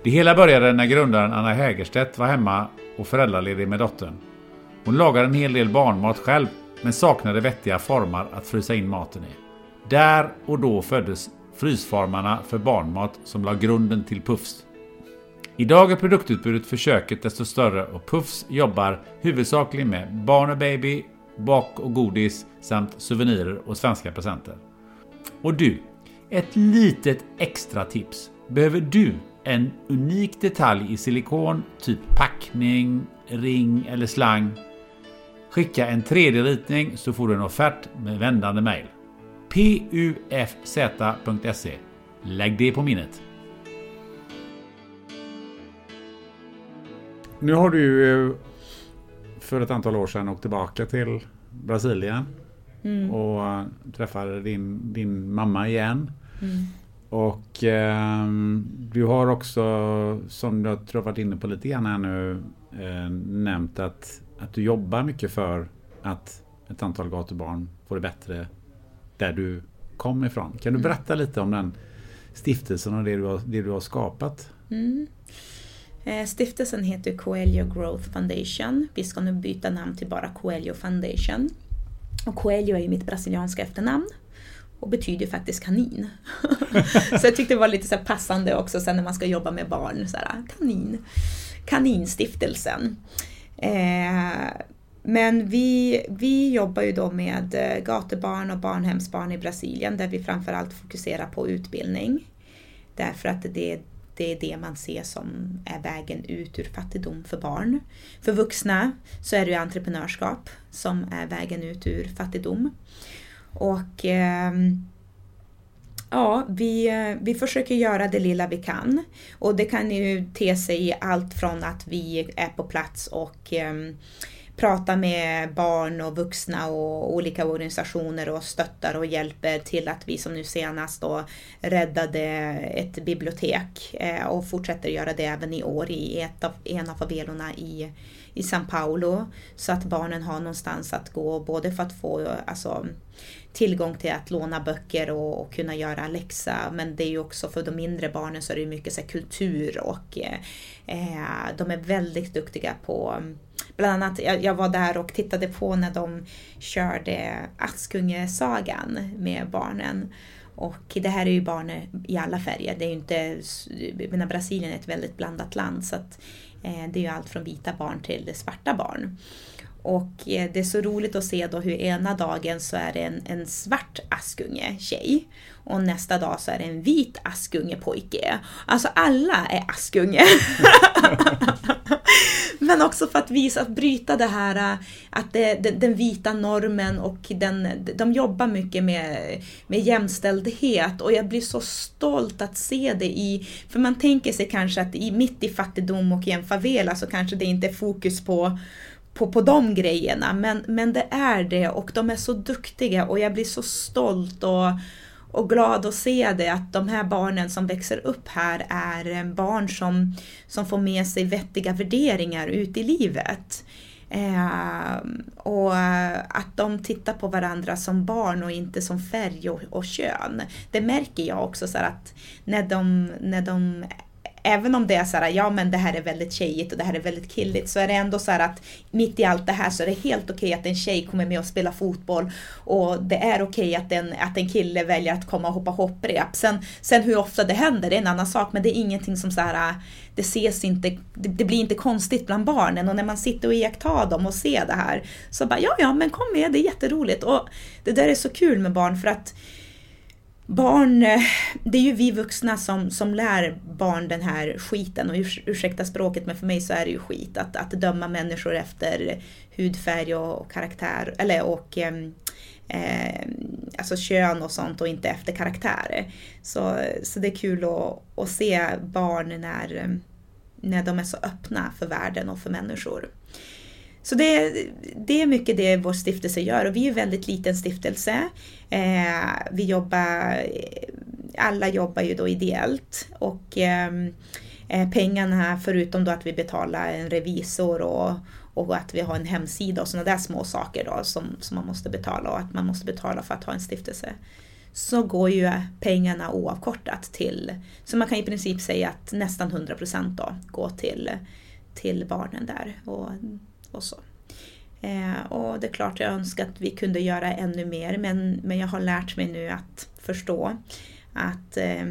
Det hela började när grundaren Anna Hägerstedt var hemma och föräldraledig med dottern. Hon lagade en hel del barnmat själv, men saknade vettiga formar att frysa in maten i. Där och då föddes frysformarna för barnmat som la grunden till Puffs. Idag är produktutbudet för köket desto större och Puffs jobbar huvudsakligen med barn och baby, bak och godis samt souvenirer och svenska presenter. Och du, ett litet extra tips. Behöver du en unik detalj i silikon, typ packning, ring eller slang? Skicka en 3D-ritning så får du en offert med vändande mail pufz.se. Lägg det på minnet. Nu har du ju för ett antal år sedan åkt tillbaka till Brasilien mm. och träffade din, din mamma igen. Mm. Och eh, du har också, som jag tror varit inne på lite grann här nu, eh, nämnt att, att du jobbar mycket för att ett antal gatubarn får det bättre där du kom ifrån. Kan du mm. berätta lite om den stiftelsen och det du har, det du har skapat? Mm. Eh, stiftelsen heter Coelho Growth Foundation. Vi ska nu byta namn till bara Coelho Foundation. Och Coelho är ju mitt brasilianska efternamn och betyder faktiskt kanin. så jag tyckte det var lite så passande också sen när man ska jobba med barn. Så här, kanin. Kaninstiftelsen. Eh, men vi, vi jobbar ju då med eh, gatubarn och barnhemsbarn i Brasilien där vi framförallt fokuserar på utbildning. Därför att det, det är det man ser som är vägen ut ur fattigdom för barn. För vuxna så är det ju entreprenörskap som är vägen ut ur fattigdom. Och eh, Ja, vi, eh, vi försöker göra det lilla vi kan. Och det kan ju te sig i allt från att vi är på plats och eh, pratar med barn och vuxna och olika organisationer och stöttar och hjälper till att vi som nu senast då räddade ett bibliotek eh, och fortsätter göra det även i år i ett av, en av favelorna i, i São Paulo. Så att barnen har någonstans att gå både för att få alltså, tillgång till att låna böcker och, och, kunna göra läxa. Men det är ju också för de mindre barnen så är det mycket så kultur och eh, de är väldigt duktiga på Bland annat, jag, jag var där och tittade på när de körde Askungesagan med barnen. Och det här är ju barn i alla färger. Det är ju inte, menar, Brasilien är ett väldigt blandat land så att, eh, det är ju allt från vita barn till svarta barn. Och eh, det är så roligt att se då hur ena dagen så är det en, en svart Askunge tjej och nästa dag så är det en vit Askunge pojke. Alltså alla är Askunge. Men också för att visa, att bryta det här eh, att det, den, den vita normen och den, de jobbar mycket med, med jämställdhet och jag blir så stolt att se det i, för man tänker sig kanske att i, mitt i fattigdom och i en favela så kanske det inte är fokus på på, på de grejerna, men, men det är det och de är så duktiga och jag blir så stolt och, och glad att se det att de här barnen som växer upp här är eh, barn som, som får med sig vettiga värderingar ut i livet. Eh, och eh, att de tittar på varandra som barn och inte som färg och, och kön. Det märker jag också så att när de, när de även om det är så här, ja men det här är väldigt tjejigt och det här är väldigt killigt, så är det ändå så här att mitt i allt det här så är det helt okej okay att en tjej kommer med och spelar fotboll och det är okej okay att, en, att en kille väljer att komma och hoppa hopprep. Sen, sen hur ofta det händer, det är en annan sak, men det är ingenting som så här, det ses inte, det, det blir inte konstigt bland barnen och när man sitter och iakttar dem och ser det här så bara, ja ja men kom med, det är jätteroligt och det där är så kul med barn för att barn, eh, det är ju vi vuxna som, som lär barn den här skiten och urs, ursäkta språket men för mig så är det ju skit att, att döma människor efter hudfärg och, och karaktär eller och ehm, eh, alltså kön och sånt och inte efter karaktär. Så, så det är kul att, att se barn när, när de är så öppna för världen och för människor. Så det, det är mycket det vår stiftelse gör och vi är en väldigt liten stiftelse. Eh, vi jobbar, eh, alla jobbar ju då ideellt och ehm, eh, pengarna, förutom då att vi betalar en revisor och, och att vi har en hemsida och sådana där små saker då som, som man måste betala och att man måste betala för att ha en stiftelse så går ju pengarna oavkortat till, så man kan i princip säga att nästan 100 procent då går till, till barnen där. Och och så. Eh, och det är klart jag önskar att vi kunde göra ännu mer men, men jag har lärt mig nu att förstå att eh,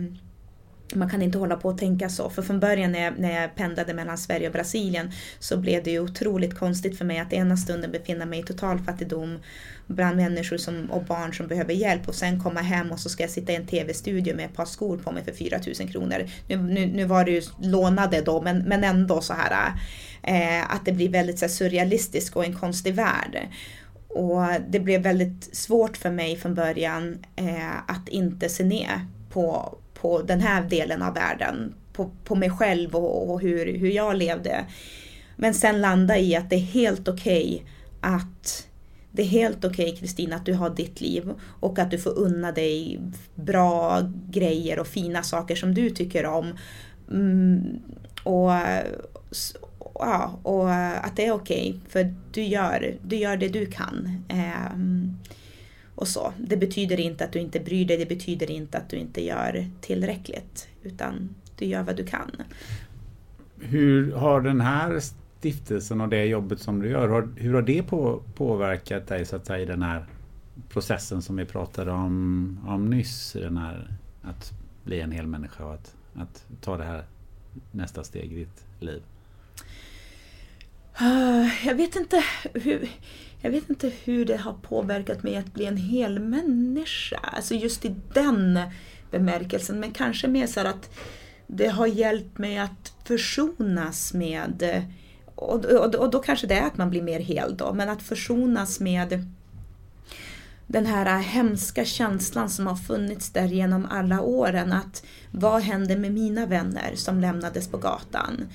man kan inte hålla på och tänka så. För från början när jag, när jag pendlade mellan Sverige och Brasilien så blev det ju otroligt konstigt för mig att ena stunden befinna mig i total fattigdom bland människor som, och barn som behöver hjälp och sen komma hem och så ska jag sitta i en tv-studio med ett par skor på mig för 4 000 kronor. Nu, nu, nu var det ju lånade då men, men ändå så här eh, att det blir väldigt så här, surrealistiskt och en konstig värld. Och det blev väldigt svårt för mig från början eh, att inte se ner på, på den här delen av världen, på, på mig själv och, och hur, hur jag levde. Men sen landa i att det är helt okej okay att det är helt okej okay, Kristina att du har ditt liv och att du får unna dig bra grejer och fina saker som du tycker om. Mm, och, ja, och att det är okej okay, för du gör, du gör det du kan. Um, och så. Det betyder inte att du inte bryr dig, det betyder inte att du inte gör tillräckligt. Utan du gör vad du kan. Hur har den här stiftelsen och det jobbet som du gör, hur har det på, påverkat dig så att säga i den här processen som vi pratade om, om nyss? Den här, att bli en hel människa och att, att ta det här nästa steg i ditt liv? Uh, jag vet inte hur jag vet inte hur det har påverkat mig att bli en hel människa. Alltså just i den bemärkelsen. Men kanske mer så att det har hjälpt mig att försonas med och, och, och då kanske det är att man blir mer hel då, men att försonas med den här hemska känslan som har funnits där genom alla åren. Att vad hände med mina vänner som lämnades på gatan?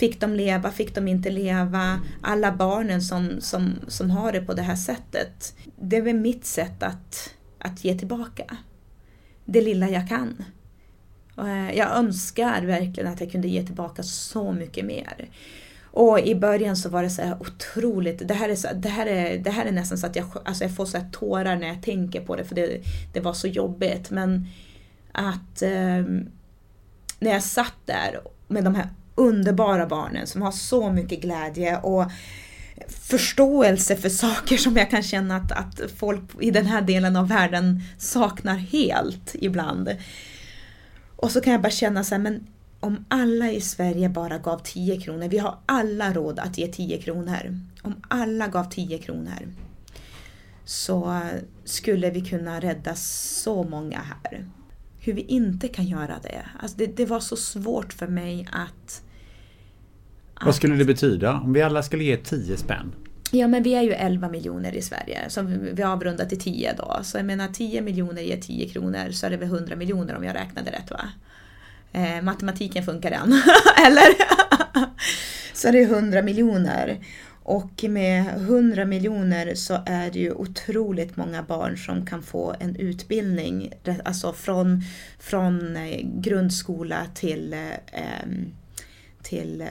Fick de leva, fick de inte leva? Alla barnen som, som, som har det på det här sättet. Det är väl mitt sätt att, att ge tillbaka. Det lilla jag kan. Eh, jag önskar verkligen att jag kunde ge tillbaka så mycket mer. Och i början så var det så här otroligt, det här är, så, det här är, det här är nästan så att jag, alltså jag får så tårar när jag tänker på det för det, det var så jobbigt. Men att eh, när jag satt där med de här underbara barnen som har så mycket glädje och förståelse för saker som jag kan känna att, att folk i den här delen av världen saknar helt ibland. Och så kan jag bara känna så här, men om alla i Sverige bara gav 10 kronor, vi har alla råd att ge 10 kronor. Om alla gav 10 kronor så skulle vi kunna rädda så många här. Hur vi inte kan göra det. Alltså det, det var så svårt för mig att... Vad skulle det betyda om vi alla skulle ge 10 spänn? Ja men vi är ju 11 miljoner i Sverige, så vi har avrundat till 10 då. Så jag menar 10 miljoner ger 10 kronor så är det väl 100 miljoner om jag räknade rätt va? Eh, matematiken funkar än, eller? så är det 100 miljoner. Och med 100 miljoner så är det ju otroligt många barn som kan få en utbildning, alltså från, från eh, grundskola till, eh, till eh,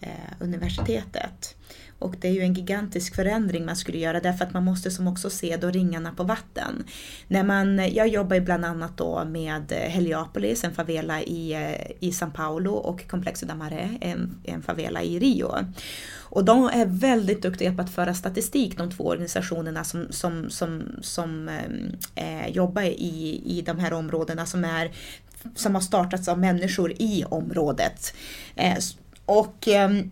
eh, universitetet. Och det är ju en gigantisk förändring man skulle göra därför att man måste som också se då ringarna på vatten. När man, jag jobbar ju bland annat då med eh, Heliopolis, en favela i, eh, i São Paulo och Complexo da Maré, en, en favela i Rio. Och de är väldigt duktiga på att föra statistik, de två organisationerna som, som, som, som eh, jobbar i, i de här områdena som, är, som har startats av människor i området. Eh, och ehm,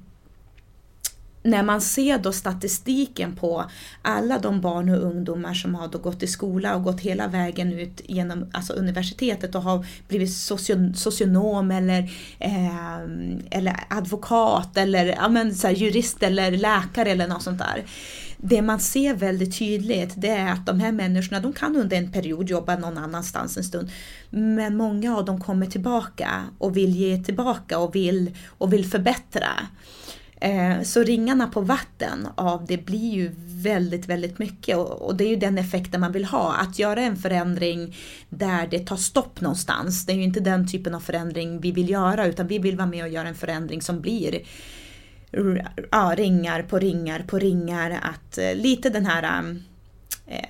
när man ser då statistiken på alla de barn och ungdomar som har då gått i skola och gått hela vägen ut genom alltså universitetet och har blivit socionom eller, eh, eller advokat eller ja, men, så här, jurist eller läkare eller något sånt där. Det man ser väldigt tydligt det är att de här människorna de kan under en period jobba någon annanstans en stund. Men många av dem kommer tillbaka och vill ge tillbaka och vill, och vill förbättra. Eh, så ringarna på vatten av det blir ju väldigt, väldigt mycket och det är ju den effekten man vill ha. Att göra en förändring där det tar stopp någonstans. Det är ju inte den typen av förändring vi vill göra utan vi vill vara med och göra en förändring som blir ja, ringar på ringar på ringar. Att eh, lite den här, eh,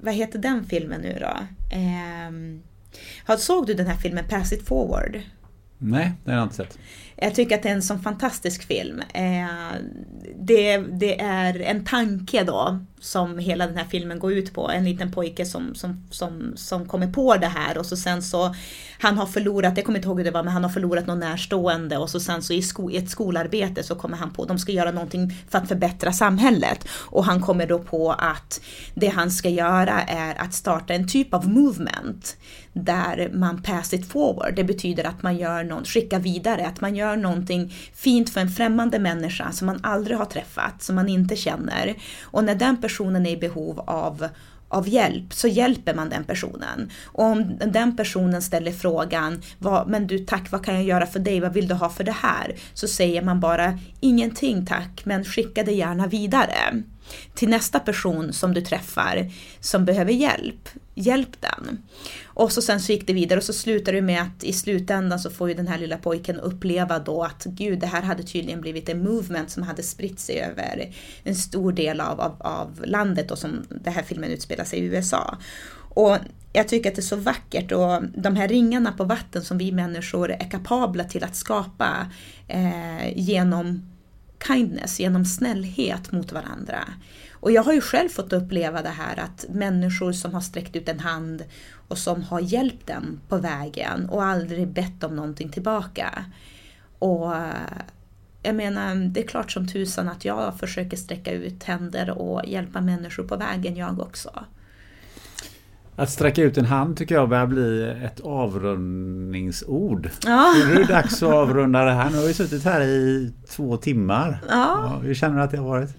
vad heter den filmen nu då? Eh, såg du den här filmen Pass it forward? Nej, den har jag inte sett. Jag tycker att det är en sån fantastisk film. Eh, det, det, är en tanke då som hela den här filmen går ut på. En liten pojke som, som, som, som kommer på det här och så sen så han har förlorat, jag kommer inte ihåg hur det var, men han har förlorat någon närstående och så sen så i, sko, i ett skolarbete så kommer han på, de ska göra någonting för att förbättra samhället och han kommer då på att det han ska göra är att starta en typ av movement där man pass it forward. Det betyder att man gör något, skickar vidare, att man gör någonting fint för en främmande människa som man aldrig har träffat, som man inte känner. Och när den personen är i behov av av hjälp så hjälper man den personen. Och om den personen ställer frågan, vad, men du tack, vad kan jag göra för dig, vad vill du ha för det här? Så säger man bara, ingenting tack, men skicka det gärna vidare till nästa person som du träffar som behöver hjälp. Hjälp den. Och så sen så gick det vidare och så slutar det med att i slutändan så får ju den här lilla pojken uppleva då att gud, det här hade tydligen blivit en movement som hade spritt sig över en stor del av, av, av landet och som den här filmen utspelar sig i USA. Och jag tycker att det är så vackert och de här ringarna på vatten som vi människor är kapabla till att skapa eh, genom kindness, genom snällhet mot varandra. Och jag har ju själv fått uppleva det här att människor som har sträckt ut en hand och som har hjälpt den på vägen och aldrig bett om någonting tillbaka. Och jag menar, det är klart som tusan att jag försöker sträcka ut händer och hjälpa människor på vägen jag också. Att sträcka ut en hand tycker jag börjar bli ett avrundningsord. Ja. Nu är det dags att avrunda det här. Nu har vi suttit här i två timmar. Ja. Ja, hur känner du att det har varit?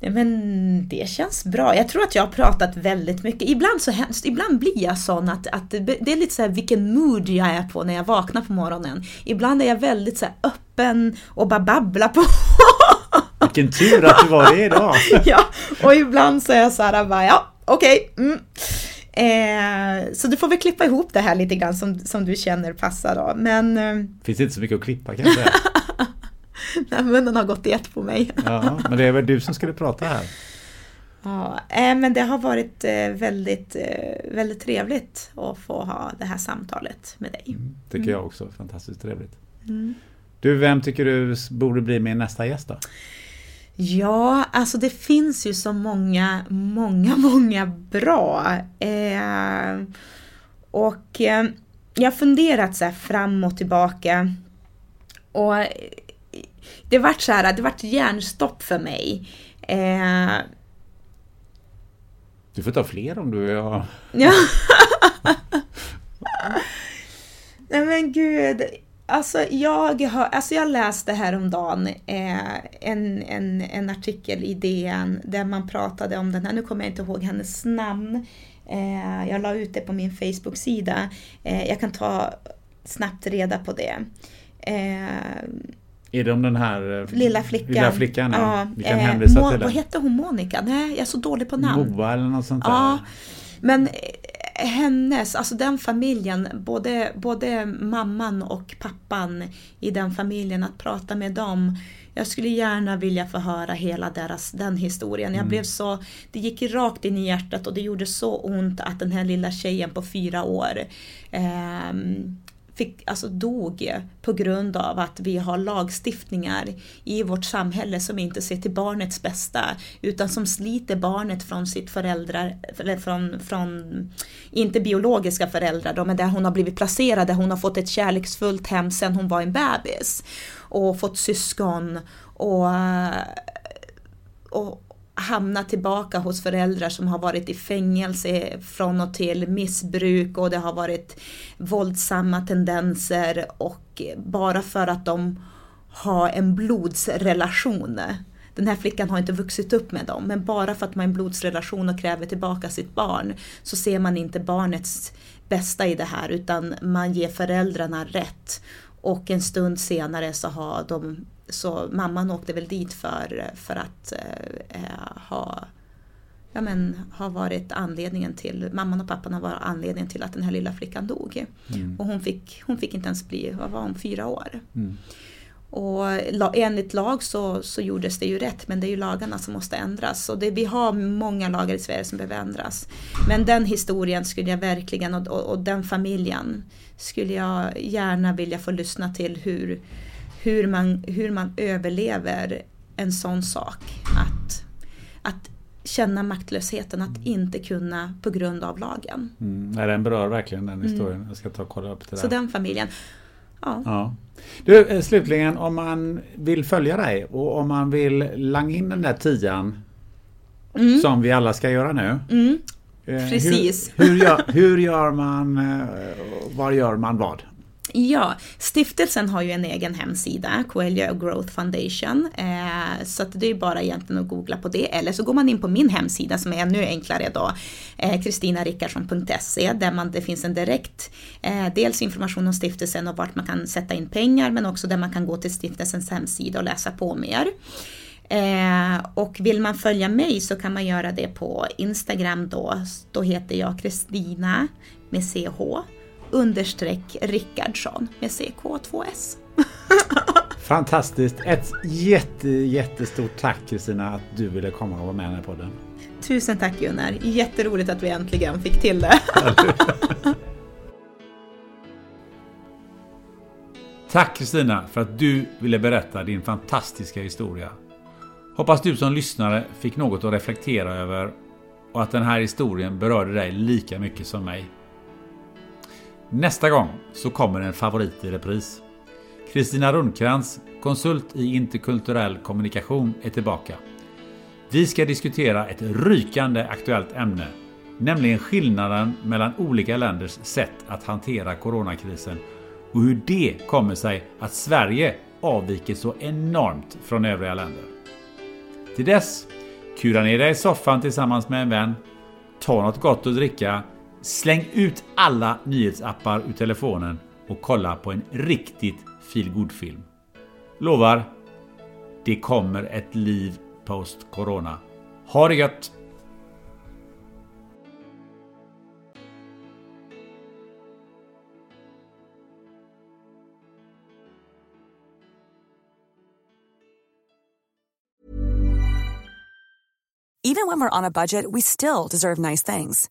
Ja, men det känns bra. Jag tror att jag har pratat väldigt mycket. Ibland, så hemskt, ibland blir jag sån att, att det är lite så här vilken mood jag är på när jag vaknar på morgonen. Ibland är jag väldigt så öppen och bara babblar på. Vilken tur att du var det idag! ja, och ibland så är jag så här bara, ja, okej. Okay, mm. Eh, så du får väl klippa ihop det här lite grann som, som du känner passar då. Men, eh, Finns inte så mycket att klippa kan jag säga. Nej, men den har gått i ett på mig. ja, men det är väl du som skulle prata här. Ja, eh, men det har varit eh, väldigt, eh, väldigt trevligt att få ha det här samtalet med dig. Mm, tycker mm. jag också, fantastiskt trevligt. Mm. Du, vem tycker du borde bli min nästa gäst då? Ja, alltså det finns ju så många, många, många bra. Eh, och eh, jag har funderat så fram och tillbaka. Och det vart så här, det vart hjärnstopp för mig. Eh, du får ta fler om du vill. Ja. Nej men gud. Alltså jag, har, alltså jag läste häromdagen eh, en, en, en artikel i DN där man pratade om den här, nu kommer jag inte ihåg hennes namn. Eh, jag la ut det på min Facebook-sida. Eh, jag kan ta snabbt reda på det. Är det om den här lilla flickan? Lilla flickan ja. Vi kan hänvisa till den. Vad hette hon? Monica? Nej, jag är så dålig på namn. Moa eller något sånt där. Ja. Men hennes, alltså den familjen, både, både mamman och pappan i den familjen, att prata med dem. Jag skulle gärna vilja få höra hela deras, den historien. Jag mm. blev så, det gick rakt in i hjärtat och det gjorde så ont att den här lilla tjejen på fyra år eh, fick, alltså dog på grund av att vi har lagstiftningar i vårt samhälle som inte ser till barnets bästa utan som sliter barnet från sitt föräldrar, eller från, från inte biologiska föräldrar då, men där hon har blivit placerad, där hon har fått ett kärleksfullt hem sedan hon var en bebis och fått syskon och, och hamna tillbaka hos föräldrar som har varit i fängelse från och till, missbruk och det har varit våldsamma tendenser och bara för att de har en blodsrelation. Den här flickan har inte vuxit upp med dem, men bara för att man har en blodsrelation och kräver tillbaka sitt barn så ser man inte barnets bästa i det här utan man ger föräldrarna rätt. Och en stund senare så har de så mamman åkte väl dit för, för att eh, eh, ha ja, men, har varit anledningen till, mamman och pappan har varit anledningen till att den här lilla flickan dog. Mm. Och hon fick, hon fick inte ens bli, vad var hon, fyra år. Mm. Och enligt lag så, så gjordes det ju rätt men det är ju lagarna som måste ändras. Och det, vi har många lagar i Sverige som behöver ändras. Men den historien skulle jag verkligen och, och, och den familjen skulle jag gärna vilja få lyssna till hur, hur man, hur man överlever en sån sak. Att, att känna maktlösheten, att inte kunna på grund av lagen. Mm, nej, den berör verkligen den mm. historien. Mm. Jag ska ta och kolla upp det där. Så den familjen. Ja. ja. Du, eh, slutligen om man vill följa dig och om man vill langa in den där tian mm. som vi alla ska göra nu. Mm. Eh, Precis. Hur, hur, gör, hur gör man, eh, var gör man vad? Ja, stiftelsen har ju en egen hemsida, Coelho Growth Foundation. Eh, så det är bara egentligen att googla på det. Eller så går man in på min hemsida som är ännu enklare då, kristinarickardsson.se eh, där man, det finns en direkt, eh, dels information om stiftelsen och vart man kan sätta in pengar men också där man kan gå till stiftelsens hemsida och läsa på mer. Eh, och vill man följa mig så kan man göra det på Instagram då. Då heter jag Kristina med CH understreck Rickardsson med CK2S. Fantastiskt! Ett jätte, jättestort tack Kristina att du ville komma och vara med i den här podden. Tusen tack Gunnar! Jätteroligt att vi äntligen fick till det. tack Kristina för att du ville berätta din fantastiska historia. Hoppas du som lyssnare fick något att reflektera över och att den här historien berörde dig lika mycket som mig. Nästa gång så kommer en favorit i repris. Kristina Rundkrans, konsult i interkulturell kommunikation, är tillbaka. Vi ska diskutera ett rykande aktuellt ämne, nämligen skillnaden mellan olika länders sätt att hantera coronakrisen och hur det kommer sig att Sverige avviker så enormt från övriga länder. Till dess, kura ner dig i soffan tillsammans med en vän, ta något gott att dricka Släng ut alla nyhetsappar ur telefonen och kolla på en riktigt feelgood film Lovar, det kommer ett liv post corona. Ha det gött! Even when we're on a budget we still deserve nice things.